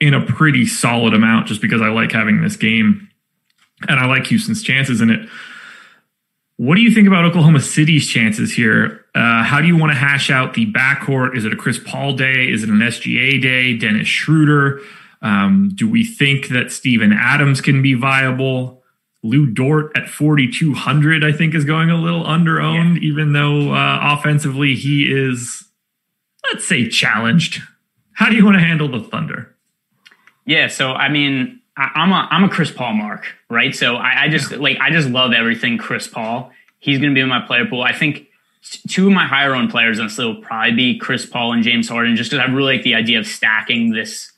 in a pretty solid amount, just because I like having this game and I like Houston's chances in it. What do you think about Oklahoma City's chances here? Uh, how do you want to hash out the backcourt? Is it a Chris Paul day? Is it an SGA day? Dennis Schroeder? Um, do we think that Steven Adams can be viable? Lu Dort at 4,200, I think, is going a little underowned, even though uh, offensively he is, let's say, challenged. How do you want to handle the Thunder? Yeah, so I mean, I, I'm a I'm a Chris Paul mark, right? So I, I just like I just love everything Chris Paul. He's going to be in my player pool. I think two of my higher owned players on still will probably be Chris Paul and James Harden, just because I really like the idea of stacking this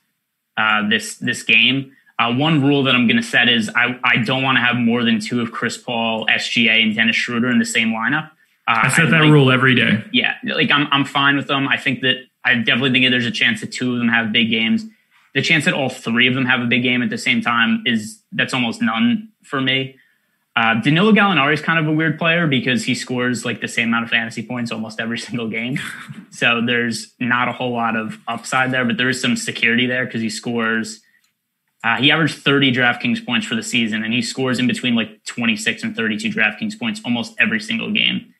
uh, this this game. Uh, one rule that I'm going to set is I, I don't want to have more than two of Chris Paul, SGA, and Dennis Schroeder in the same lineup. Uh, I set that like, rule every day. Yeah, like I'm I'm fine with them. I think that I definitely think that there's a chance that two of them have big games. The chance that all three of them have a big game at the same time is that's almost none for me. Uh, Danilo Gallinari is kind of a weird player because he scores like the same amount of fantasy points almost every [LAUGHS] single game. so there's not a whole lot of upside there, but there is some security there because he scores. Uh, he averaged 30 DraftKings points for the season, and he scores in between like 26 and 32 DraftKings points almost every single game.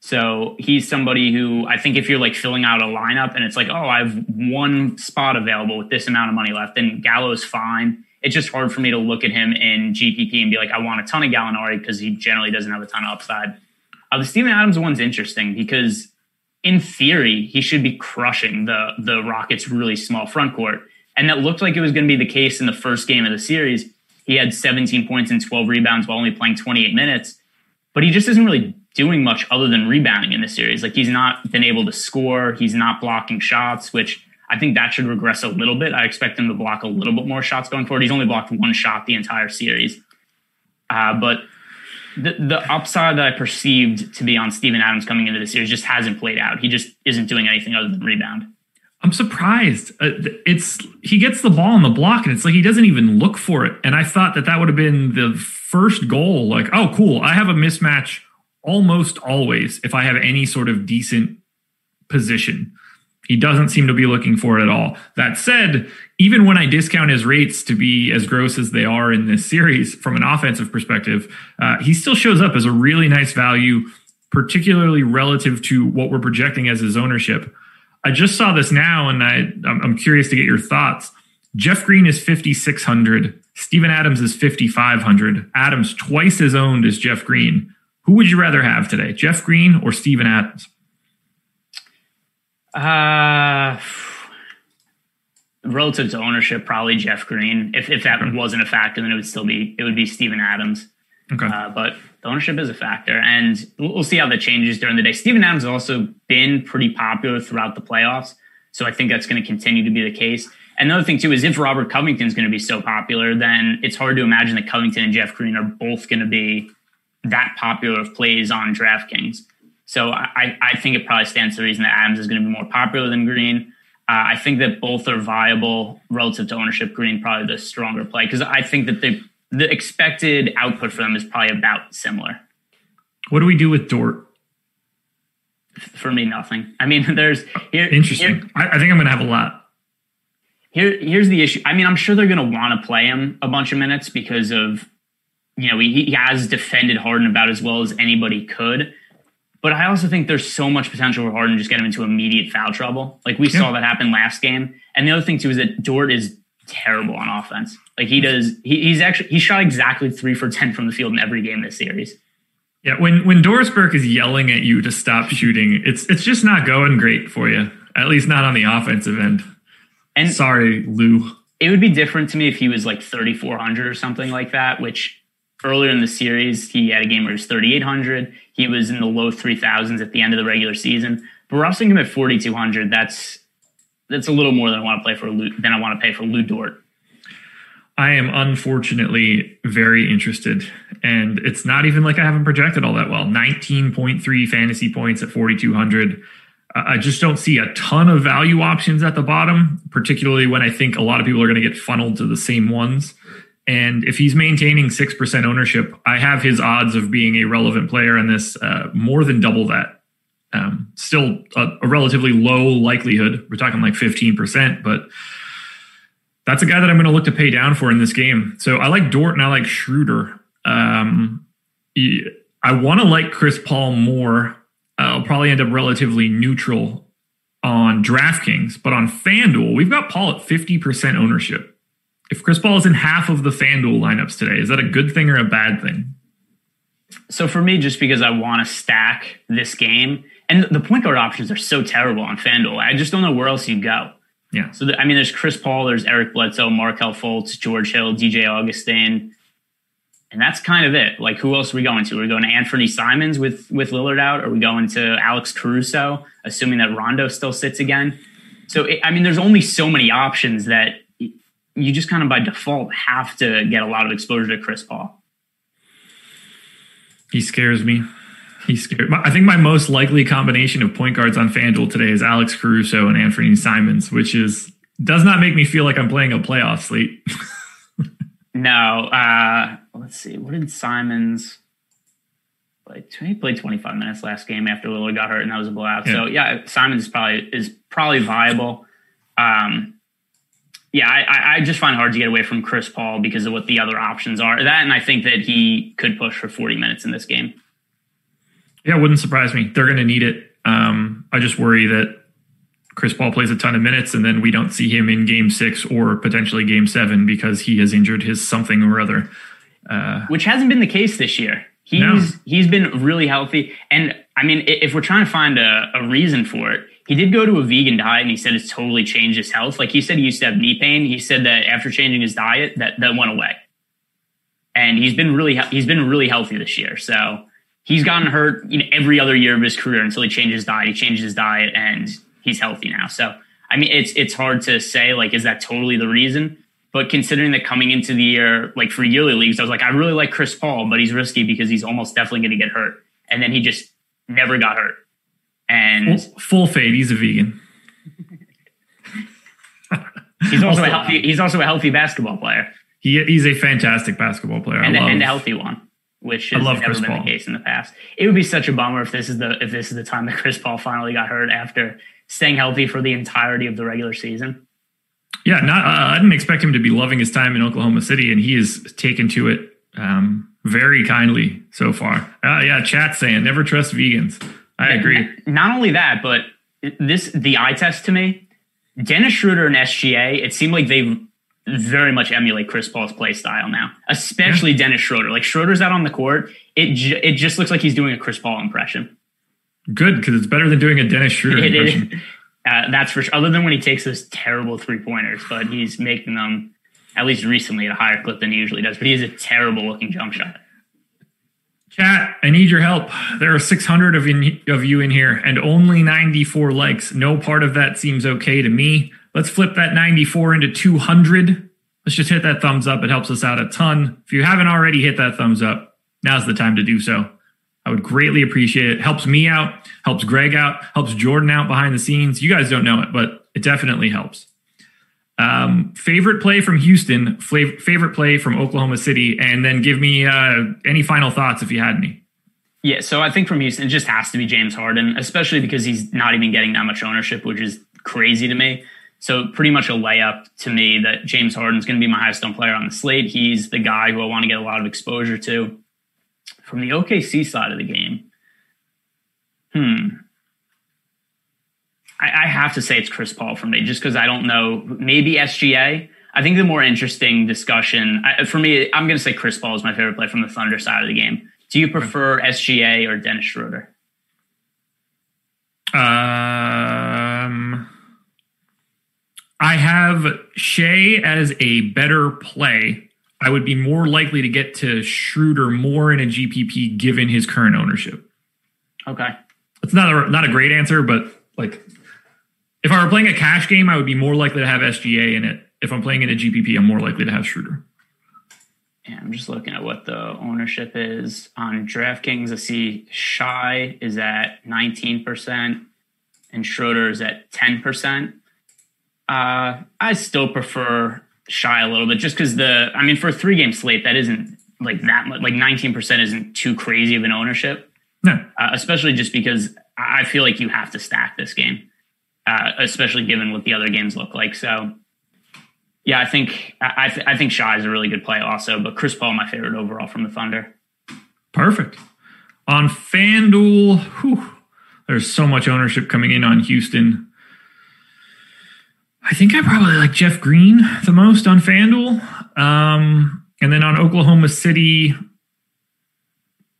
So he's somebody who I think if you're like filling out a lineup and it's like, oh, I have one spot available with this amount of money left, then Gallo's fine it's just hard for me to look at him in GPP and be like, I want a ton of Gallinari because he generally doesn't have a ton of upside. Uh, the Steven Adams one's interesting because in theory he should be crushing the the Rockets' really small front court, and that looked like it was going to be the case in the first game of the series. He had 17 points and 12 rebounds while only playing 28 minutes, but he just isn't really doing much other than rebounding in the series. Like he's not been able to score, he's not blocking shots, which I think that should regress a little bit. I expect him to block a little bit more shots going forward. He's only blocked one shot the entire series. Uh, but the, the upside that I perceived to be on Steven Adams coming into the series just hasn't played out. He just isn't doing anything other than rebound. I'm surprised. Uh, it's he gets the ball on the block and it's like he doesn't even look for it. And I thought that that would have been the first goal. Like, oh, cool. I have a mismatch almost always if I have any sort of decent position. He doesn't seem to be looking for it at all. That said, even when I discount his rates to be as gross as they are in this series from an offensive perspective, uh, he still shows up as a really nice value, particularly relative to what we're projecting as his ownership. I just saw this now, and I, I'm curious to get your thoughts. Jeff Green is 5,600. Steven Adams is 5,500. Adams twice as owned as Jeff Green. Who would you rather have today, Jeff Green or Steven Adams? Uh, relative to ownership, probably Jeff Green. If if that okay. wasn't a factor, then it would still be it would be Steven Adams. Okay. Uh, but the ownership is a factor, and we'll see how that changes during the day. Steven Adams has also been pretty popular throughout the playoffs, so I think that's going to continue to be the case. And another thing too is if Robert Covington is going to be so popular, then it's hard to imagine that Covington and Jeff Green are both going to be that popular of plays on DraftKings. So I, I think it probably stands to reason that Adams is going to be more popular than Green. Uh, I think that both are viable relative to ownership. Green probably the stronger play because I think that the the expected output for them is probably about similar. What do we do with Dort? For me, nothing. I mean, [LAUGHS] there's here. Interesting. Here, I, I think I'm going to have a lot. Here, here's the issue. I mean, I'm sure they're going to want to play him a bunch of minutes because of, you know, he, he has defended Harden about as well as anybody could. But I also think there's so much potential for Harden to just get him into immediate foul trouble. Like we yeah. saw that happen last game. And the other thing too is that Dort is terrible on offense. Like he does, he, he's actually he shot exactly three for ten from the field in every game this series. Yeah, when when Doris Burke is yelling at you to stop shooting, it's it's just not going great for you. At least not on the offensive end. And sorry, Lu. It would be different to me if he was like 3400 or something like that, which earlier in the series, he had a game where he was 3,800. He was in the low 3,000s at the end of the regular season. But we're him at 4,200. That's that's a little more than I want to play for Lu, than I want to pay for Lu Dort. I am unfortunately very interested, and it's not even like I haven't projected all that well. 19.3 fantasy points at 4,200. I just don't see a ton of value options at the bottom, particularly when I think a lot of people are going to get funneled to the same ones. And if he's maintaining 6% ownership, I have his odds of being a relevant player in this uh, more than double that. Um, still a, a, relatively low likelihood. We're talking like 15%, but that's a guy that I'm going to look to pay down for in this game. So I like Dort and I like Schroeder. Um, I want to like Chris Paul more. I'll probably end up relatively neutral on DraftKings, but on FanDuel, we've got Paul at 50% ownership if Chris Paul is in half of the FanDuel lineups today, is that a good thing or a bad thing? So for me, just because I want to stack this game, and the point guard options are so terrible on FanDuel, I just don't know where else you go. Yeah. So the, I mean, there's Chris Paul, there's Eric Bledsoe, Markelle Fultz, George Hill, DJ Augustin, and that's kind of it. Like, who else are we going to? Are we going to Anthony Simons with with Lillard out? Are we going to Alex Caruso, assuming that Rondo still sits again? So it, I mean, there's only so many options that you just kind of by default have to get a lot of exposure to Chris Paul. He scares me. He scared. I think my most likely combination of point guards on FanDuel today is Alex Caruso and Anthony Simons, which is does not make me feel like I'm playing a playoff slate. [LAUGHS] no, uh, let's see. What did Simons? Like he played 25 minutes last game after Lillard got hurt, and that was a blowout. Yeah. So yeah, Simons is probably is probably viable. Um, yeah, I, I just find it hard to get away from Chris Paul because of what the other options are. That, and I think that he could push for 40 minutes in this game. Yeah, wouldn't surprise me. They're going to need it. Um, I just worry that Chris Paul plays a ton of minutes and then we don't see him in game six or potentially game seven because he has injured his something or other. Uh, Which hasn't been the case this year. He's no. he's been really healthy. And I mean, if we're trying to find a, a reason for it, he did go to a vegan diet and he said it's totally changed his health. Like he said he used to have knee pain. He said that after changing his diet, that that went away. And he's been really he's been really healthy this year. So he's gotten hurt you know, every other year of his career until he changed his diet. He changed his diet and he's healthy now. So I mean, it's it's hard to say like is that totally the reason? But considering that coming into the year, like for yearly leagues, I was like, I really like Chris Paul, but he's risky because he's almost definitely going to get hurt. And then he just never got hurt. And full, fade, he's a vegan. [LAUGHS] he's also, a healthy. He's also a healthy basketball player. He, he's a fantastic basketball player, and, and a healthy one which has never Chris been Paul. the case in the past. It would be such a bummer if this is the if this is the time that [LAUGHS] Chris Paul finally got hurt after staying healthy for the entirety of the regular season. Yeah, not uh, I didn't expect him to be loving his time in Oklahoma City, and he has taken to it um, very kindly so far. Uh, yeah, chat saying never trust vegans. I agree. Not only that, but this the eye test to me. Dennis Schroeder and SGA, it seemed like they very much emulate Chris Paul's play style now, especially yeah. Dennis Schroeder. Like Schroeder's out on the court, it ju- it just looks like he's doing a Chris Paul impression. Good because it's better than doing a Dennis Schroeder it, impression. It, [LAUGHS] uh, that's for sure. Other than when he takes those terrible three pointers, but he's making them at least recently at a higher clip than he usually does. But he has a terrible looking jump shot. Chat, I need your help. There are 600 of, in, of you in here and only 94 likes. No part of that seems okay to me. Let's flip that 94 into 200. Let's just hit that thumbs up. It helps us out a ton. If you haven't already hit that thumbs up, now's the time to do so. I would greatly appreciate it. Helps me out, helps Greg out, helps Jordan out behind the scenes. You guys don't know it, but it definitely helps. Um, favorite play from Houston, favorite play from Oklahoma City, and then give me uh, any final thoughts if you had any. Yeah, so I think from Houston, it just has to be James Harden, especially because he's not even getting that much ownership, which is crazy to me. So pretty much a layup to me that James Harden's going to be my highest owned player on the slate. He's the guy who I want to get a lot of exposure to. From the OKC side of the game, hmm, I, I have to say it's Chris Paul for me, just because I don't know. Maybe SGA. I think the more interesting discussion I, for me, I'm going to say Chris Paul is my favorite play from the Thunder side of the game. Do you prefer SGA or Dennis Schroeder? Um. I have Shai as a better play. I would be more likely to get to Schroeder more in a GPP given his current ownership. Okay. It's not a, not a great answer, but like if I were playing a cash game, I would be more likely to have SGA in it. If I'm playing in a GPP, I'm more likely to have Schroeder. Yeah, I'm just looking at what the ownership is on DraftKings. I see Shai is at 19% and Schroeder is at 10%. Uh, I still prefer Shai a little bit just because the, I mean, for a three game slate, that isn't like that much, like 19% isn't too crazy of an ownership. No. Uh, especially just because I feel like you have to stack this game, uh, especially given what the other games look like. So, yeah, I think I, th- I think Shai is a really good play also, but Chris Paul my favorite overall from the Thunder. Perfect. On FanDuel, whew, there's so much ownership coming in on Houston. I think I probably like Jeff Green the most on FanDuel. Um, and then on Oklahoma City,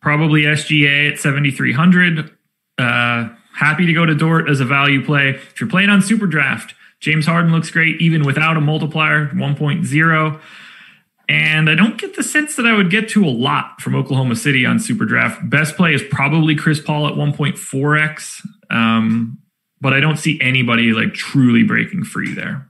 probably SGA at 7,300. Uh, happy to go to Dort as a value play. If you're playing on Super Draft, James Harden looks great even without a multiplier 1.0. And I don't get the sense that I would get to a lot from Oklahoma City on Super Draft. Best play is probably Chris Paul at 1.4x. Um, but I don't see anybody like truly breaking free there.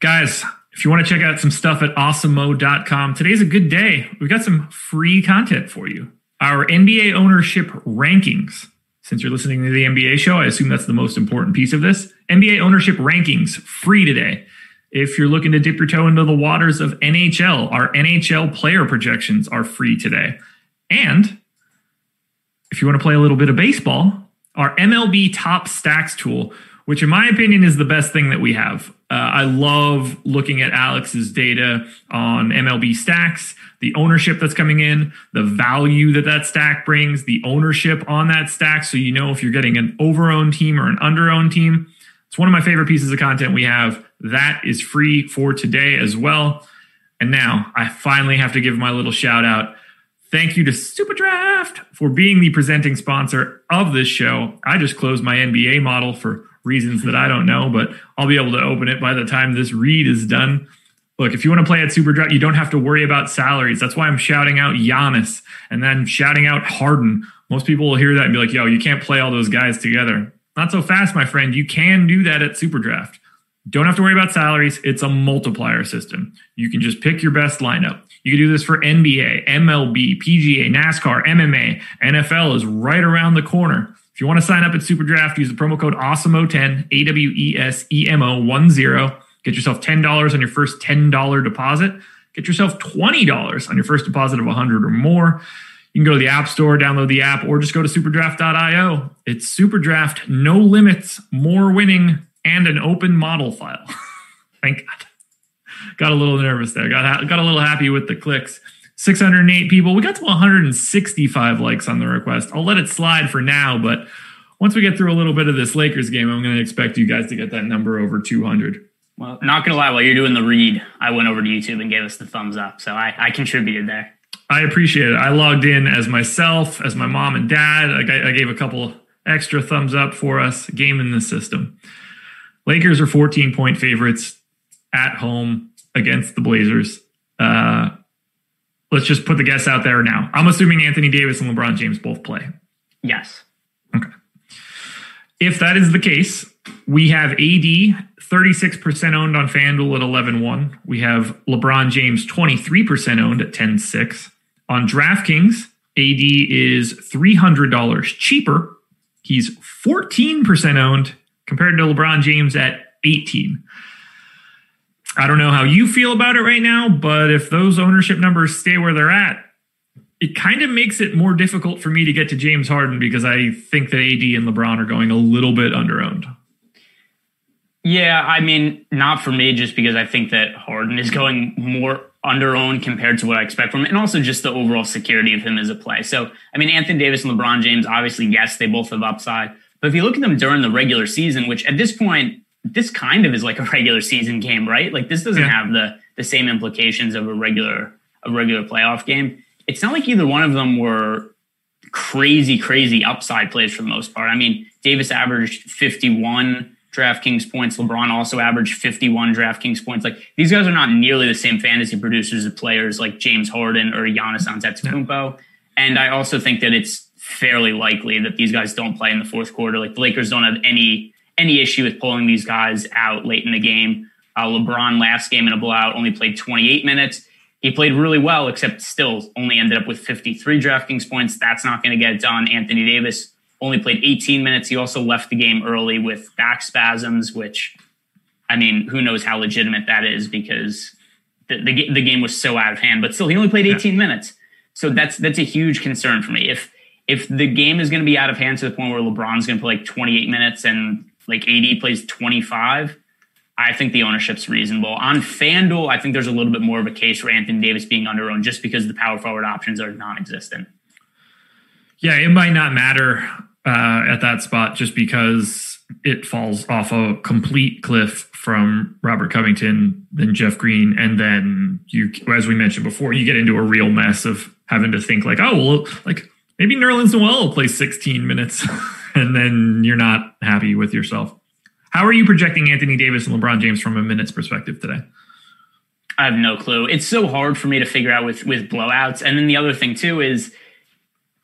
Guys, if you want to check out some stuff at awesemo.com, today's a good day. We've got some free content for you. Our NBA ownership rankings. Since you're listening to the NBA show, I assume that's the most important piece of this. NBA ownership rankings free today. If you're looking to dip your toe into the waters of NHL, our NHL player projections are free today. And if you want to play a little bit of baseball, our MLB top stacks tool, which in my opinion is the best thing that we have. Uh, I love looking at Alex's data on MLB stacks, the ownership that's coming in, the value that that stack brings, the ownership on that stack. So you know if you're getting an over owned team or an under owned team. It's one of my favorite pieces of content we have. That is free for today as well. And now I finally have to give my little shout out. Thank you to Superdraft for being the presenting sponsor of this show. I just closed my NBA model for reasons that I don't know, but I'll be able to open it by the time this read is done. Look, if you want to play at Super Draft, you don't have to worry about salaries. That's why I'm shouting out Giannis and then shouting out Harden. Most people will hear that and be like, yo, you can't play all those guys together. Not so fast, my friend. You can do that at Super Draft. Don't have to worry about salaries. It's a multiplier system. You can just pick your best lineup. You can do this for NBA, MLB, PGA, NASCAR, MMA. NFL is right around the corner. If you want to sign up at Superdraft, use the promo code AWESEMO10, A W E S E M O 10. Get yourself $10 on your first $10 deposit. Get yourself $20 on your first deposit of 100 or more. You can go to the App Store, download the app, or just go to superdraft.io. It's Superdraft, no limits, more winning, and an open model file. [LAUGHS] Thank God. Got a little nervous there. Got got a little happy with the clicks. 608 people. We got to 165 likes on the request. I'll let it slide for now, but once we get through a little bit of this Lakers game, I'm going to expect you guys to get that number over 200. Well, not going to lie, while you're doing the read, I went over to YouTube and gave us the thumbs up. So I, I contributed there. I appreciate it. I logged in as myself, as my mom and dad. I, I gave a couple extra thumbs up for us. Game in the system. Lakers are 14 point favorites at home against the Blazers. Uh, let's just put the guess out there now. I'm assuming Anthony Davis and LeBron James both play. Yes. Okay. If that is the case, we have AD 36% owned on FanDuel at 11 1. We have LeBron James 23% owned at 10 6. On DraftKings, AD is $300 cheaper. He's 14% owned compared to LeBron James at 18. I don't know how you feel about it right now, but if those ownership numbers stay where they're at, it kind of makes it more difficult for me to get to James Harden because I think that AD and LeBron are going a little bit underowned. Yeah, I mean, not for me, just because I think that Harden is going more underowned compared to what I expect from him, and also just the overall security of him as a play. So, I mean, Anthony Davis and LeBron James, obviously, yes, they both have upside. But if you look at them during the regular season, which at this point, this kind of is like a regular season game, right? Like this doesn't yeah. have the the same implications of a regular a regular playoff game. It's not like either one of them were crazy, crazy upside plays for the most part. I mean, Davis averaged 51 DraftKings points. LeBron also averaged 51 DraftKings points. Like these guys are not nearly the same fantasy producers of players like James Harden or Giannis Antetokounmpo. Yeah. And I also think that it's fairly likely that these guys don't play in the fourth quarter. Like the Lakers don't have any any issue with pulling these guys out late in the game. Uh, LeBron last game in a blowout only played 28 minutes. He played really well, except still only ended up with 53 DraftKings points. That's not going to get it done. Anthony Davis only played 18 minutes. He also left the game early with back spasms, which, I mean, who knows how legitimate that is because the, the, the game was so out of hand. But still, he only played 18 yeah. minutes. So that's that's a huge concern for me. If if the game is going to be out of hand to the point where LeBron's going to play like 28 minutes and like AD plays 25, I think the ownership's reasonable. On FanDuel, I think there's a little bit more of a case for Anthony Davis being under owned just because the power forward options are non existent. Yeah, it might not matter uh, at that spot just because it falls off a complete cliff from Robert Covington, then Jeff Green, and then you, as we mentioned before, you get into a real mess of having to think like, oh, well, like maybe Nerlens Noel will play 16 minutes. [LAUGHS] and [LAUGHS] then you're not happy with yourself. How are you projecting Anthony Davis and LeBron James from a minutes perspective today? I have no clue. It's so hard for me to figure out with with blowouts. And then the other thing too is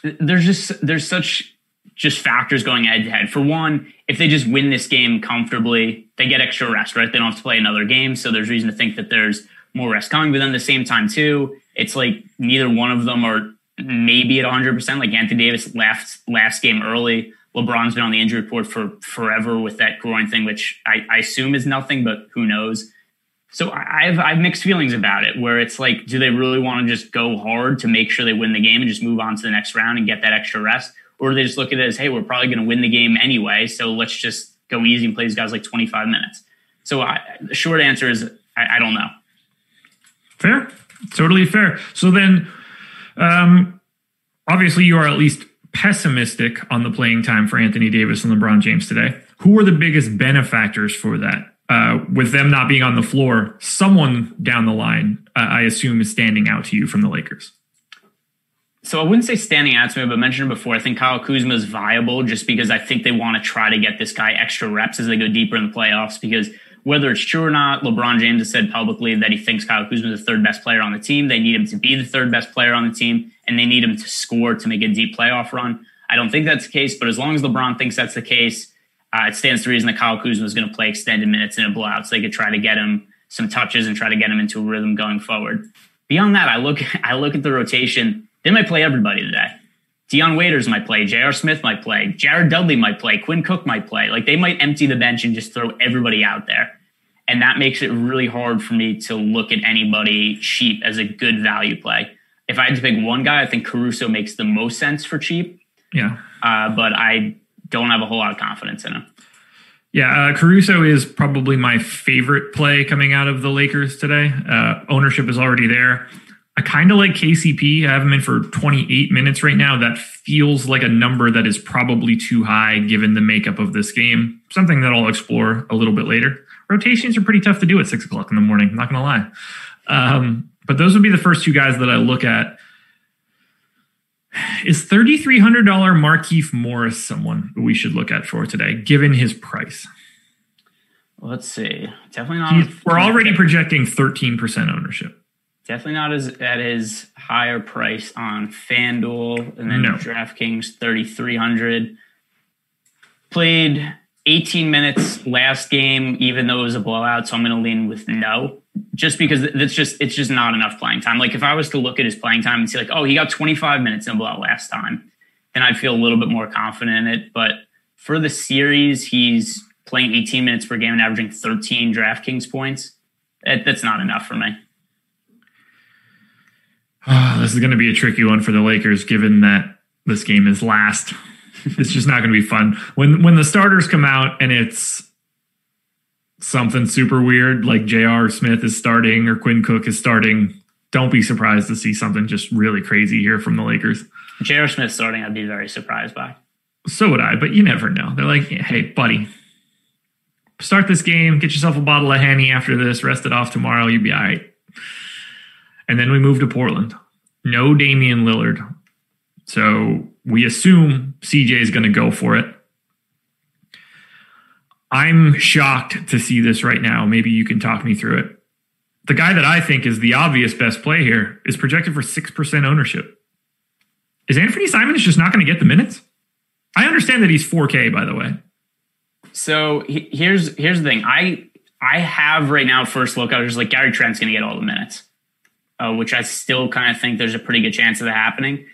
there's just there's such just factors going head to head. For one, if they just win this game comfortably, they get extra rest, right? They don't have to play another game, so there's reason to think that there's more rest coming. But then at the same time, too, it's like neither one of them are maybe at 100. percent Like Anthony Davis left last game early. LeBron's been on the injury report for forever with that groin thing, which I, I assume is nothing, but who knows? So I've I've mixed feelings about it. Where it's like, do they really want to just go hard to make sure they win the game and just move on to the next round and get that extra rest, or do they just look at it as, hey, we're probably going to win the game anyway, so let's just go easy and play these guys like 25 minutes. So I, the short answer is I, I don't know. Fair, totally fair. So then, um, obviously, you are at least pessimistic on the playing time for Anthony Davis and LeBron James today. Who are the biggest benefactors for that? uh, with them not being on the floor, someone down the line, uh, I assume, is standing out to you from the Lakers. So I wouldn't say standing out to me, but mentioned before, I think Kyle Kuzma is viable just because I think they want to try to get this guy extra reps as they go deeper in the playoffs. Because whether it's true or not, LeBron James has said publicly that he thinks Kyle Kuzma is the third best player on the team. They need him to be the third best player on the team, and they need him to score to make a deep playoff run. I don't think that's the case, but as long as LeBron thinks that's the case, uh, it stands to reason that Kyle Kuzma is going to play extended minutes in a blowout, so they could try to get him some touches and try to get him into a rhythm going forward. Beyond that, I look [LAUGHS] I look at the rotation. They might play everybody today. Dion Waiters might play. J.R. Smith might play. Jared Dudley might play. Quinn Cook might play. Like they might empty the bench and just throw everybody out there. And that makes it really hard for me to look at anybody cheap as a good value play. If I had to pick one guy, I think Caruso makes the most sense for cheap. Yeah. Uh, but I don't have a whole lot of confidence in him. Yeah, uh, Caruso is probably my favorite play coming out of the Lakers today. Uh, ownership is already there. I kind of like KCP. I have him in for 28 minutes right now. That feels like a number that is probably too high given the makeup of this game. Something that I'll explore a little bit later. Rotations are pretty tough to do at six o'clock in the morning. I'm not going to lie. Um, but those would be the first two guys that I look at. Is $3,300 Markieff Morris someone we should look at for today, given his price? Let's see. Definitely not. He's, we're already projecting 13% ownership. Definitely not as at his higher price on FanDuel and then no. DraftKings 3,300. Played 18 minutes last game, even though it was a blowout. So I'm going to lean with no just because it's just it's just not enough playing time. Like if I was to look at his playing time and see like, oh, he got 25 minutes in a blowout last time, then I'd feel a little bit more confident in it. But for the series, he's playing 18 minutes per game and averaging 13 DraftKings points. That, that's not enough for me. Oh, [SIGHS] this is going to be a tricky one for the Lakers, given that this game is last. [LAUGHS] it's just not going to be fun when when the starters come out and it's something super weird like J.R. Smith is starting or Quinn Cook is starting, don't be surprised to see something just really crazy here from the Lakers. J.R. Smith starting, I'd be very surprised by. So would I, but you never know. They're like, hey, buddy, start this game, get yourself a bottle of Henny after this, rest it off tomorrow, you'll be all right. And then we move to Portland. No Damian Lillard. So we assume CJ is going to go for it. I'm shocked to see this right now. Maybe you can talk me through it. The guy that I think is the obvious best play here is projected for 6% ownership. Is Anthony Simons just not going to get the minutes? I understand that he's 4K, by the way. So here's here's the thing. I I have right now first look. I was just like Gary Trent's going to get all the minutes, uh, which I still kind of think there's a pretty good chance of that happening.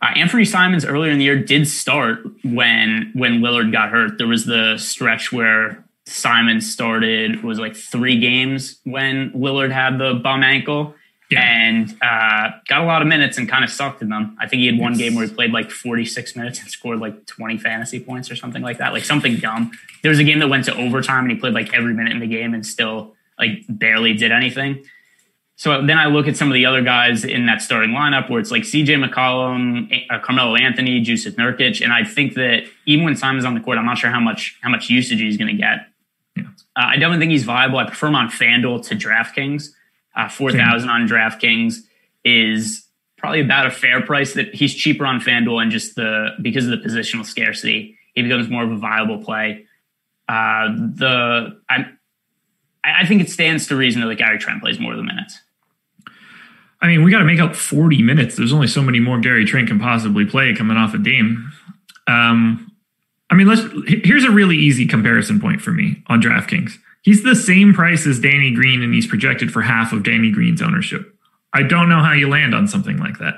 Uh, Anthony Simons earlier in the year did start when when Lillard got hurt. There was the stretch where Simon started was like three games when Lillard had the bum ankle yeah. and uh, got a lot of minutes and kind of sucked in them. I think he had one game where he played like 46 minutes and scored like 20 fantasy points or something like that, like something dumb. There was a game that went to overtime and he played like every minute in the game and still like barely did anything. So then I look at some of the other guys in that starting lineup where it's like CJ McCollum, uh, Carmelo Anthony, Jusuf Nurkic, and I think that even when Simon's on the court, I'm not sure how much how much usage he's going to get. Yeah. Uh, I definitely think he's viable. I prefer him on FanDuel to DraftKings. Uh, Four thousand on DraftKings is probably about a fair price. That he's cheaper on FanDuel and just the because of the positional scarcity, he becomes more of a viable play. Uh, the I I think it stands to reason that Gary Trent plays more of the minutes. I mean, we got to make up 40 minutes. There's only so many more Gary Trent can possibly play coming off a Dame. Um, I mean, let's. Here's a really easy comparison point for me on DraftKings. He's the same price as Danny Green, and he's projected for half of Danny Green's ownership. I don't know how you land on something like that.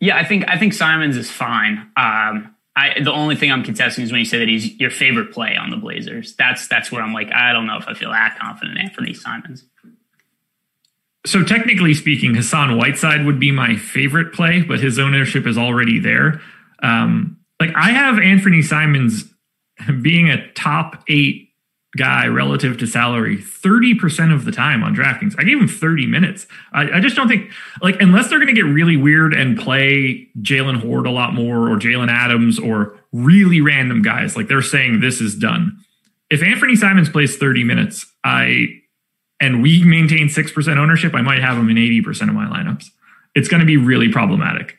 Yeah, I think I think Simons is fine. Um, I, the only thing I'm contesting is when you say that he's your favorite play on the Blazers. That's that's where I'm like, I don't know if I feel that confident Anthony Simons. So technically speaking, Hassan Whiteside would be my favorite play, but his ownership is already there. Um, like I have Anthony Simons being a top eight guy relative to salary 30% of the time on DraftKings. I gave him 30 minutes. I, I just don't think, like, unless they're going to get really weird and play Jaylen Hoard a lot more or Jalen Adams or really random guys, like they're saying this is done. If Anthony Simons plays 30 minutes, I and we maintain 6% ownership, I might have them in 80% of my lineups. It's going to be really problematic.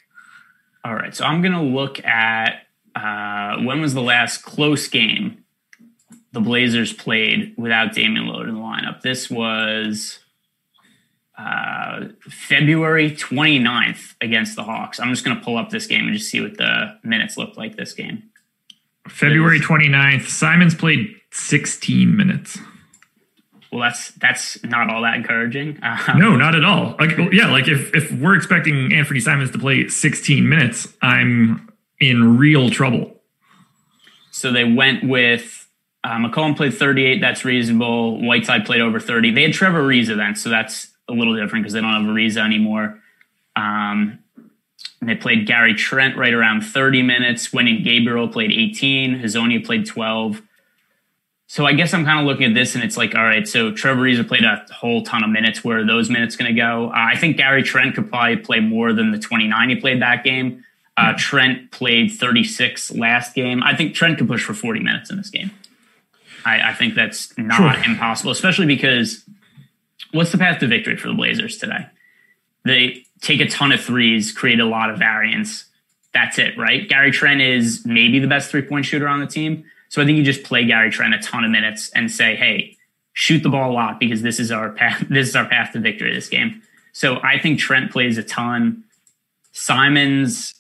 All right. So I'm going to look at uh, when was the last close game the Blazers played without Damian Lillard in the lineup? This was uh, February 29th against the Hawks. I'm just going to pull up this game and just see what the minutes look like this game. February 29th, Simons played 16 minutes well, that's that's not all that encouraging. [LAUGHS] Um, no, not at all. Like, yeah, like if if we're expecting Anfernee Simons to play 16 minutes, I'm in real trouble. So they went with uh, McCollum played 38. That's reasonable. Whiteside played over 30. They had Trevor Ariza then, so that's a little different because they don't have Ariza anymore. Um, they played Gary Trent right around 30 minutes. Wenyen Gabriel played 18. Hezonja played 12. So I guess I'm kind of looking at this and it's like, all right, so Trevor Ariza played a whole ton of minutes. Where are those minutes going to go? Uh, I think Gary Trent could probably play more than the 29 he played that game. Uh, Trent played 36 last game. I think Trent could push for 40 minutes in this game. I, I think that's not sure. impossible, especially because what's the path to victory for the Blazers today? They take a ton of threes, create a lot of variance. That's it, right? Gary Trent is maybe the best three point shooter on the team. So I think you just play Gary Trent a ton of minutes and say, hey, shoot the ball a lot because this is our path. [LAUGHS] This is our path to victory this game. So I think Trent plays a ton. Simons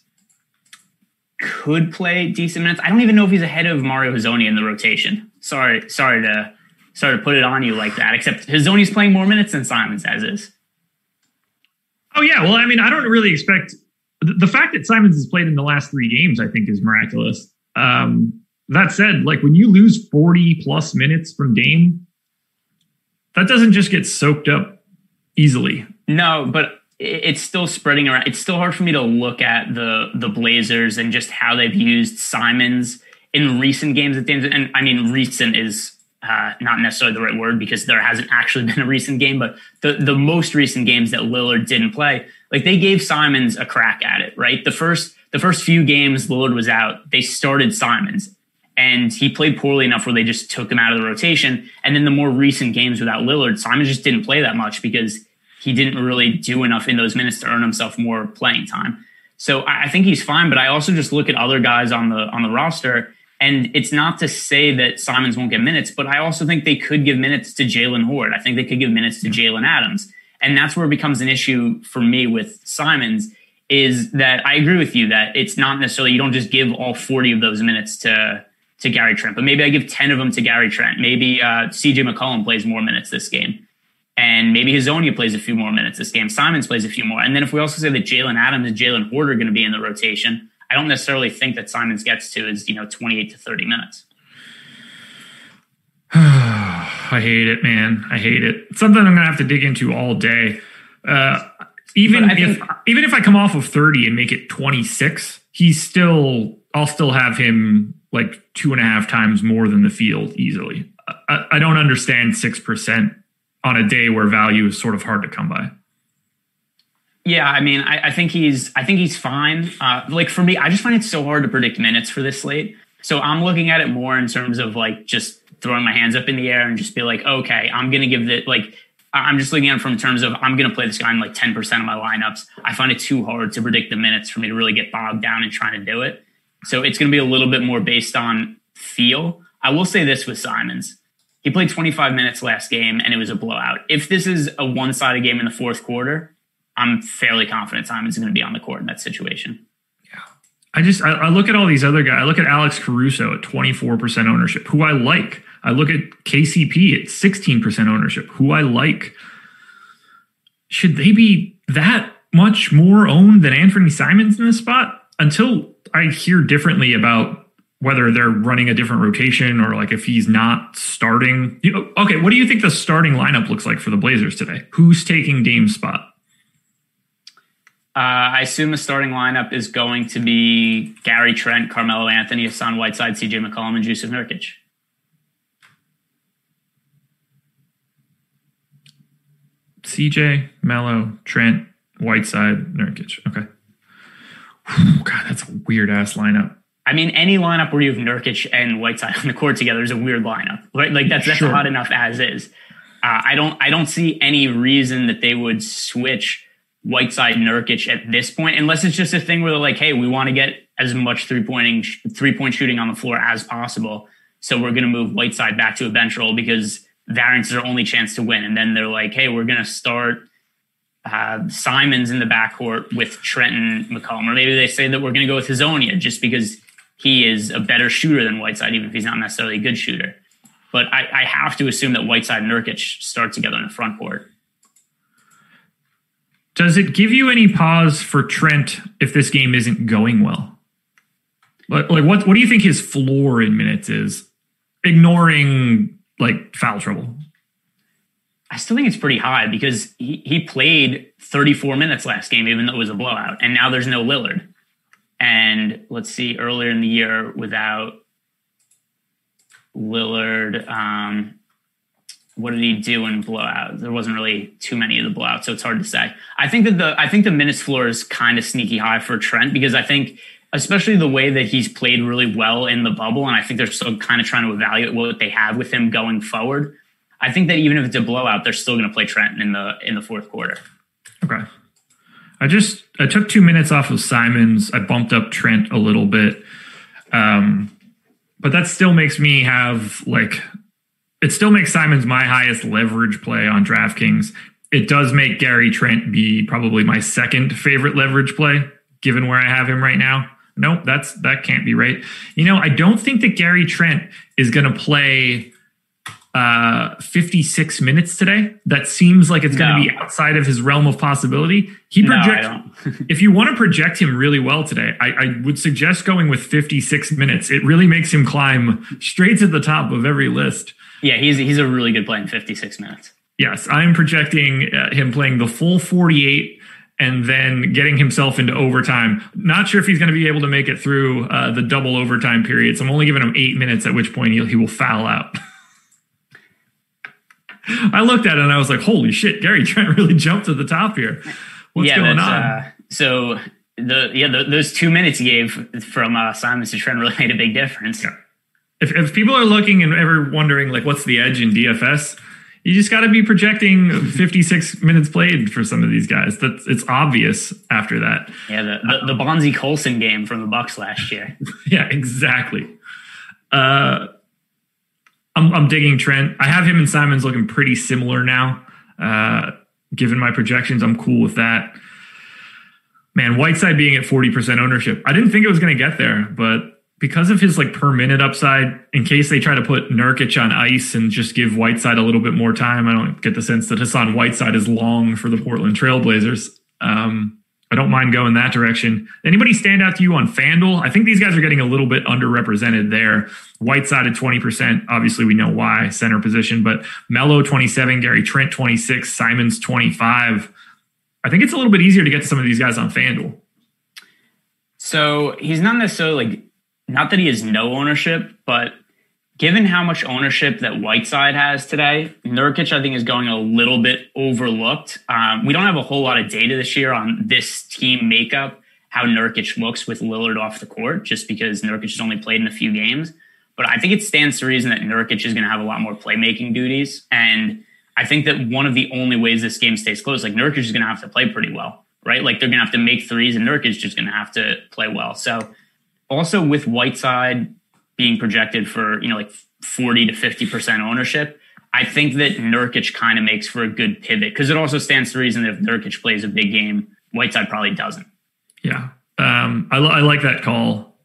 could play decent minutes. I don't even know if he's ahead of Mario Hezonja in the rotation. Sorry, sorry to sorry to put it on you like that. Except Hezonja's playing more minutes than Simons as is. Oh yeah, well, I mean, I don't really expect the fact that Simons has played in the last three games. I think is miraculous. Um, that said, like when you lose 40 plus minutes from Dame, that doesn't just get soaked up easily. No, but it's still spreading around. It's still hard for me to look at the the Blazers and just how they've used Simons in recent games at end. And I mean, recent is uh, not necessarily the right word because there hasn't actually [LAUGHS] been a recent game, but the the most recent games that Lillard didn't play, like they gave Simons a crack at it. Right, the first the first few games Lillard was out, they started Simons and he played poorly enough where they just took him out of the rotation. And then the more recent games without Lillard, Simon just didn't play that much because he didn't really do enough in those minutes to earn himself more playing time. So I think he's fine, but I also just look at other guys on the on the roster, and it's not to say that Simons won't get minutes, but I also think they could give minutes to Jaylen Hoard. I think they could give minutes to Jaylen Adams, and that's where it becomes an issue for me with Simons. Is that I agree with you that it's not necessarily you don't just give all forty of those minutes to to Gary Trent, but maybe I give 10 of them to Gary Trent. Maybe uh, CJ McCollum plays more minutes this game. And maybe Hezonja plays a few more minutes this game. Simons plays a few more. And then if we also say that Jaylen Adams and Jaylen Hoard are going to be in the rotation, I don't necessarily think that Simons gets to is, you know, 28 to 30 minutes. [SIGHS] I hate it, man. I hate it. It's something I'm going to have to dig into all day. Uh, even if even if I come off of 30 and make it 26, he's still I'll still have him like two and a half times more than the field easily. I, I don't understand six percent on a day where value is sort of hard to come by. Yeah, I mean, I, I think he's I think he's fine. Uh, like for me, I just find it so hard to predict minutes for this slate. So I'm looking at it more in terms of like just throwing my hands up in the air and just be like, okay, I'm gonna give it like I'm just looking at it from terms of I'm going to play this guy in like 10% of my lineups. I find it too hard to predict the minutes for me to really get bogged down in trying to do it. So it's going to be a little bit more based on feel. I will say this with Simons. He played 25 minutes last game and it was a blowout. If this is a one sided game in the fourth quarter, I'm fairly confident Simons is going to be on the court in that situation. Yeah. I just, I, I look at all these other guys. I look at Alex Caruso at 24% ownership, who I like. I look at KCP at 16% ownership, who I like. Should they be that much more owned than Anfernee Simons in this spot? Until I hear differently about whether they're running a different rotation or like if he's not starting. You know, okay, what do you think the starting lineup looks like for the Blazers today? Who's taking Dame's spot? Uh, I assume the starting lineup is going to be Gary Trent, Carmelo Anthony, Hassan Whiteside, CJ McCollum, and Jusuf Nurkic. CJ, Mello, Trent, Whiteside, Nurkic. Okay. God, that's a weird ass lineup. I mean, any lineup where you have Nurkic and Whiteside [LAUGHS] on the court together is a weird lineup, right? Like that's that's sure. hot enough as is. Uh, I don't I don't see any reason that they would switch Whiteside Nurkic at this point, unless it's just a thing where they're like, hey, we want to get as much three pointing three point shooting on the floor as possible, so we're going to move Whiteside back to a bench role because variance is our only chance to win. And then they're like, hey, we're going to start uh, Simons in the backcourt with Trenton McCollum, or maybe they say that we're going to go with Hezonja just because he is a better shooter than Whiteside, even if he's not necessarily a good shooter. But I, I have to assume that Whiteside and Nurkic start together in the front court. Does it give you any pause for Trent if this game isn't going well? Like, like what what do you think his floor in minutes is, ignoring like foul trouble? I still think it's pretty high because he, he played 34 minutes last game, even though it was a blowout, and now there's no Lillard. And let's see, earlier in the year without Lillard, um, what did he do in blowout? There wasn't really too many of the blowouts, so it's hard to say. I think that the I think the minutes floor is kind of sneaky high for Trent because I think especially the way that he's played really well in the bubble, and I think they're still kind of trying to evaluate what they have with him going forward. I think that even if it's a blowout, they're still going to play Trent in the in the fourth quarter. Okay. I just I took two minutes off of Simons. I bumped up Trent a little bit, um, but that still makes me have like it still makes Simons my highest leverage play on DraftKings. It does make Gary Trent be probably my second favorite leverage play, given where I have him right now. Nope, that's that can't be right. You know, I don't think that Gary Trent is going to play uh, 56 minutes today. That seems like it's going to be outside of his realm of possibility. He projects. No, [LAUGHS] if you want to project him really well today, I, I, would suggest going with 56 minutes. It really makes him climb straight to the top of every list. Yeah, he's he's a really good play in 56 minutes. Yes, I'm projecting uh, him playing the full 48 and then getting himself into overtime. Not sure if he's going to be able to make it through uh, the double overtime period. So I'm only giving him eight minutes, at which point he, he will foul out. [LAUGHS] I looked at it and I was like, holy shit, Gary [LAUGHS] Trent really jumped to the top here. What's yeah, going on? Uh, so the yeah, the, those two minutes he gave from uh, Simon to Trent really [LAUGHS] made a big difference. Yeah. If, if people are looking and ever wondering like what's the edge in DFS, you just got to be projecting 56 [LAUGHS] minutes played for some of these guys. That's it's obvious after that. Yeah, the the, the Bonzie Colson game from the Bucks last year. yeah, exactly. Uh, I'm, I'm digging Trent. I have him and Simons looking pretty similar now. Uh, given my projections, I'm cool with that. Man, Whiteside being at 40% ownership, I didn't think it was going to get there, but because of his like per minute upside, in case they try to put Nurkic on ice and just give Whiteside a little bit more time, I don't get the sense that Hassan Whiteside is long for the Portland Trailblazers. Um, I don't mind going that direction. Anybody stand out to you on FanDuel? I think these guys are getting a little bit underrepresented there. Whiteside at 20%. Obviously, we know why, center position, but Mello 27, Gary Trent 26, Simons 25. I think it's a little bit easier to get to some of these guys on FanDuel. So he's not necessarily like, not that he has no ownership, but given how much ownership that Whiteside has today, Nurkic, I think, is going a little bit overlooked. Um, we don't have a whole lot of data this year on this team makeup, how Nurkic looks with Lillard off the court, just because Nurkic has only played in a few games. But I think it stands to reason that Nurkic is going to have a lot more playmaking duties. And I think that one of the only ways this game stays close, like Nurkic is going to have to play pretty well, right? Like they're going to have to make threes, and Nurkic is just going to have to play well. So also with Whiteside being projected for, you know, like 40 to 50% ownership, I think that Nurkic kind of makes for a good pivot because it also stands to reason that if Nurkic plays a big game, Whiteside probably doesn't. Yeah. Um, I, like that call.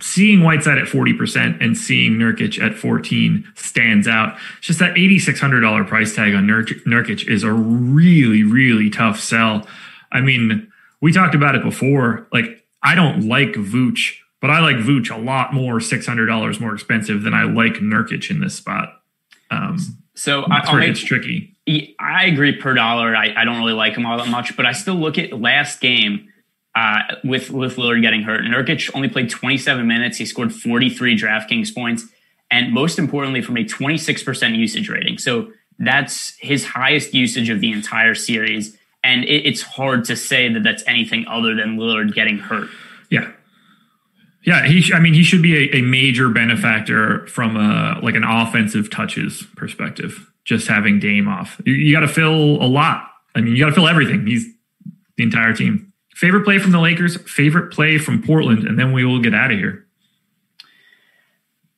seeing Whiteside at 40% and seeing Nurkic at 14 stands out. It's just that $8,600 price tag on Nurk- Nurkic is a really, really tough sell. I mean, we talked about it before. Like, I don't like Vooch, but I like Vooch a lot more, $600 more expensive than I like Nurkic in this spot. Um, so I, make, it's tricky. I agree per dollar. I, I don't really like him all that much, but I still look at last game uh, with with Lillard getting hurt. Nurkic only played 27 minutes. He scored 43 DraftKings points, and most importantly, from a 26% usage rating. So that's his highest usage of the entire series. And it, it's hard to say that that's anything other than Lillard getting hurt. Yeah, he. I mean, he should be a, a, major benefactor from a like an offensive touches perspective. Just having Dame off, you, you got to fill a lot. I mean, you got to fill everything. He's the entire team. Favorite play from the Lakers. Favorite play from Portland, and then we will get out of here.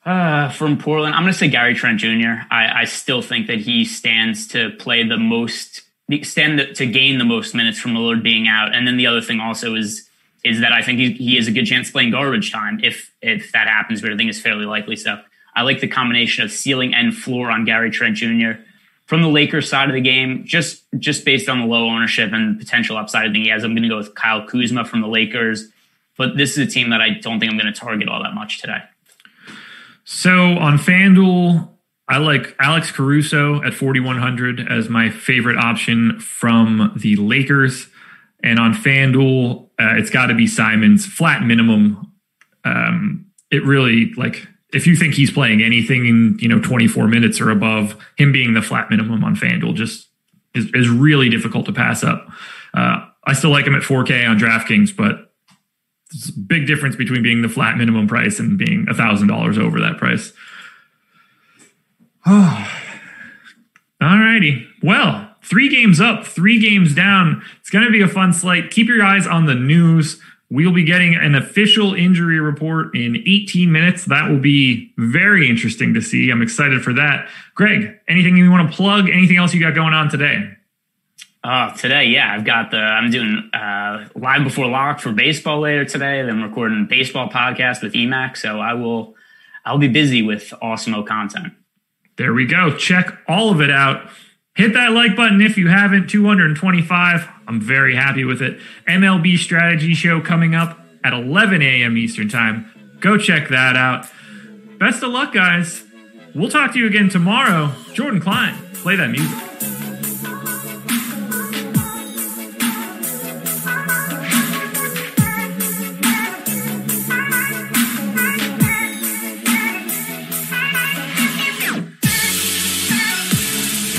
Uh, from Portland, I'm going to say Gary Trent Jr. I, I still think that he stands to play the most, stand to gain the most minutes from Lillard being out. And then the other thing also is is that I think he, he has a good chance playing garbage time if if that happens, but I think it's fairly likely. So I like the combination of ceiling and floor on Gary Trent Jr. From the Lakers side of the game, just just based on the low ownership and potential upside I think he has, I'm going to go with Kyle Kuzma from the Lakers. But this is a team that I don't think I'm going to target all that much today. So on FanDuel, I like Alex Caruso at 4,100 as my favorite option from the Lakers. And on FanDuel, uh, it's got to be Simons flat minimum. Um, it really like if you think he's playing anything in you know 24 minutes or above, him being the flat minimum on FanDuel just is, is really difficult to pass up. Uh, I still like him at 4K on DraftKings, but a big difference between being the flat minimum price and being a thousand dollars over that price. Oh. [SIGHS] All righty. Well, three games up, three games down. It's going to be a fun slate. Keep your eyes on the news. We'll be getting an official injury report in 18 minutes. That will be very interesting to see. I'm excited for that. Greg, anything you want to plug? Anything else you got going on today? Uh, today, yeah, I've got the, I'm doing uh, live before lock for baseball later today. Then recording baseball podcast with EMAC. So I will, I'll be busy with awesome content. There we go. Check all of it out. Hit that like button if you haven't. 225. I'm very happy with it. MLB strategy show coming up at 11 a.m. Eastern Time. Go check that out. Best of luck, guys. We'll talk to you again tomorrow. Jordan Klein, play that music.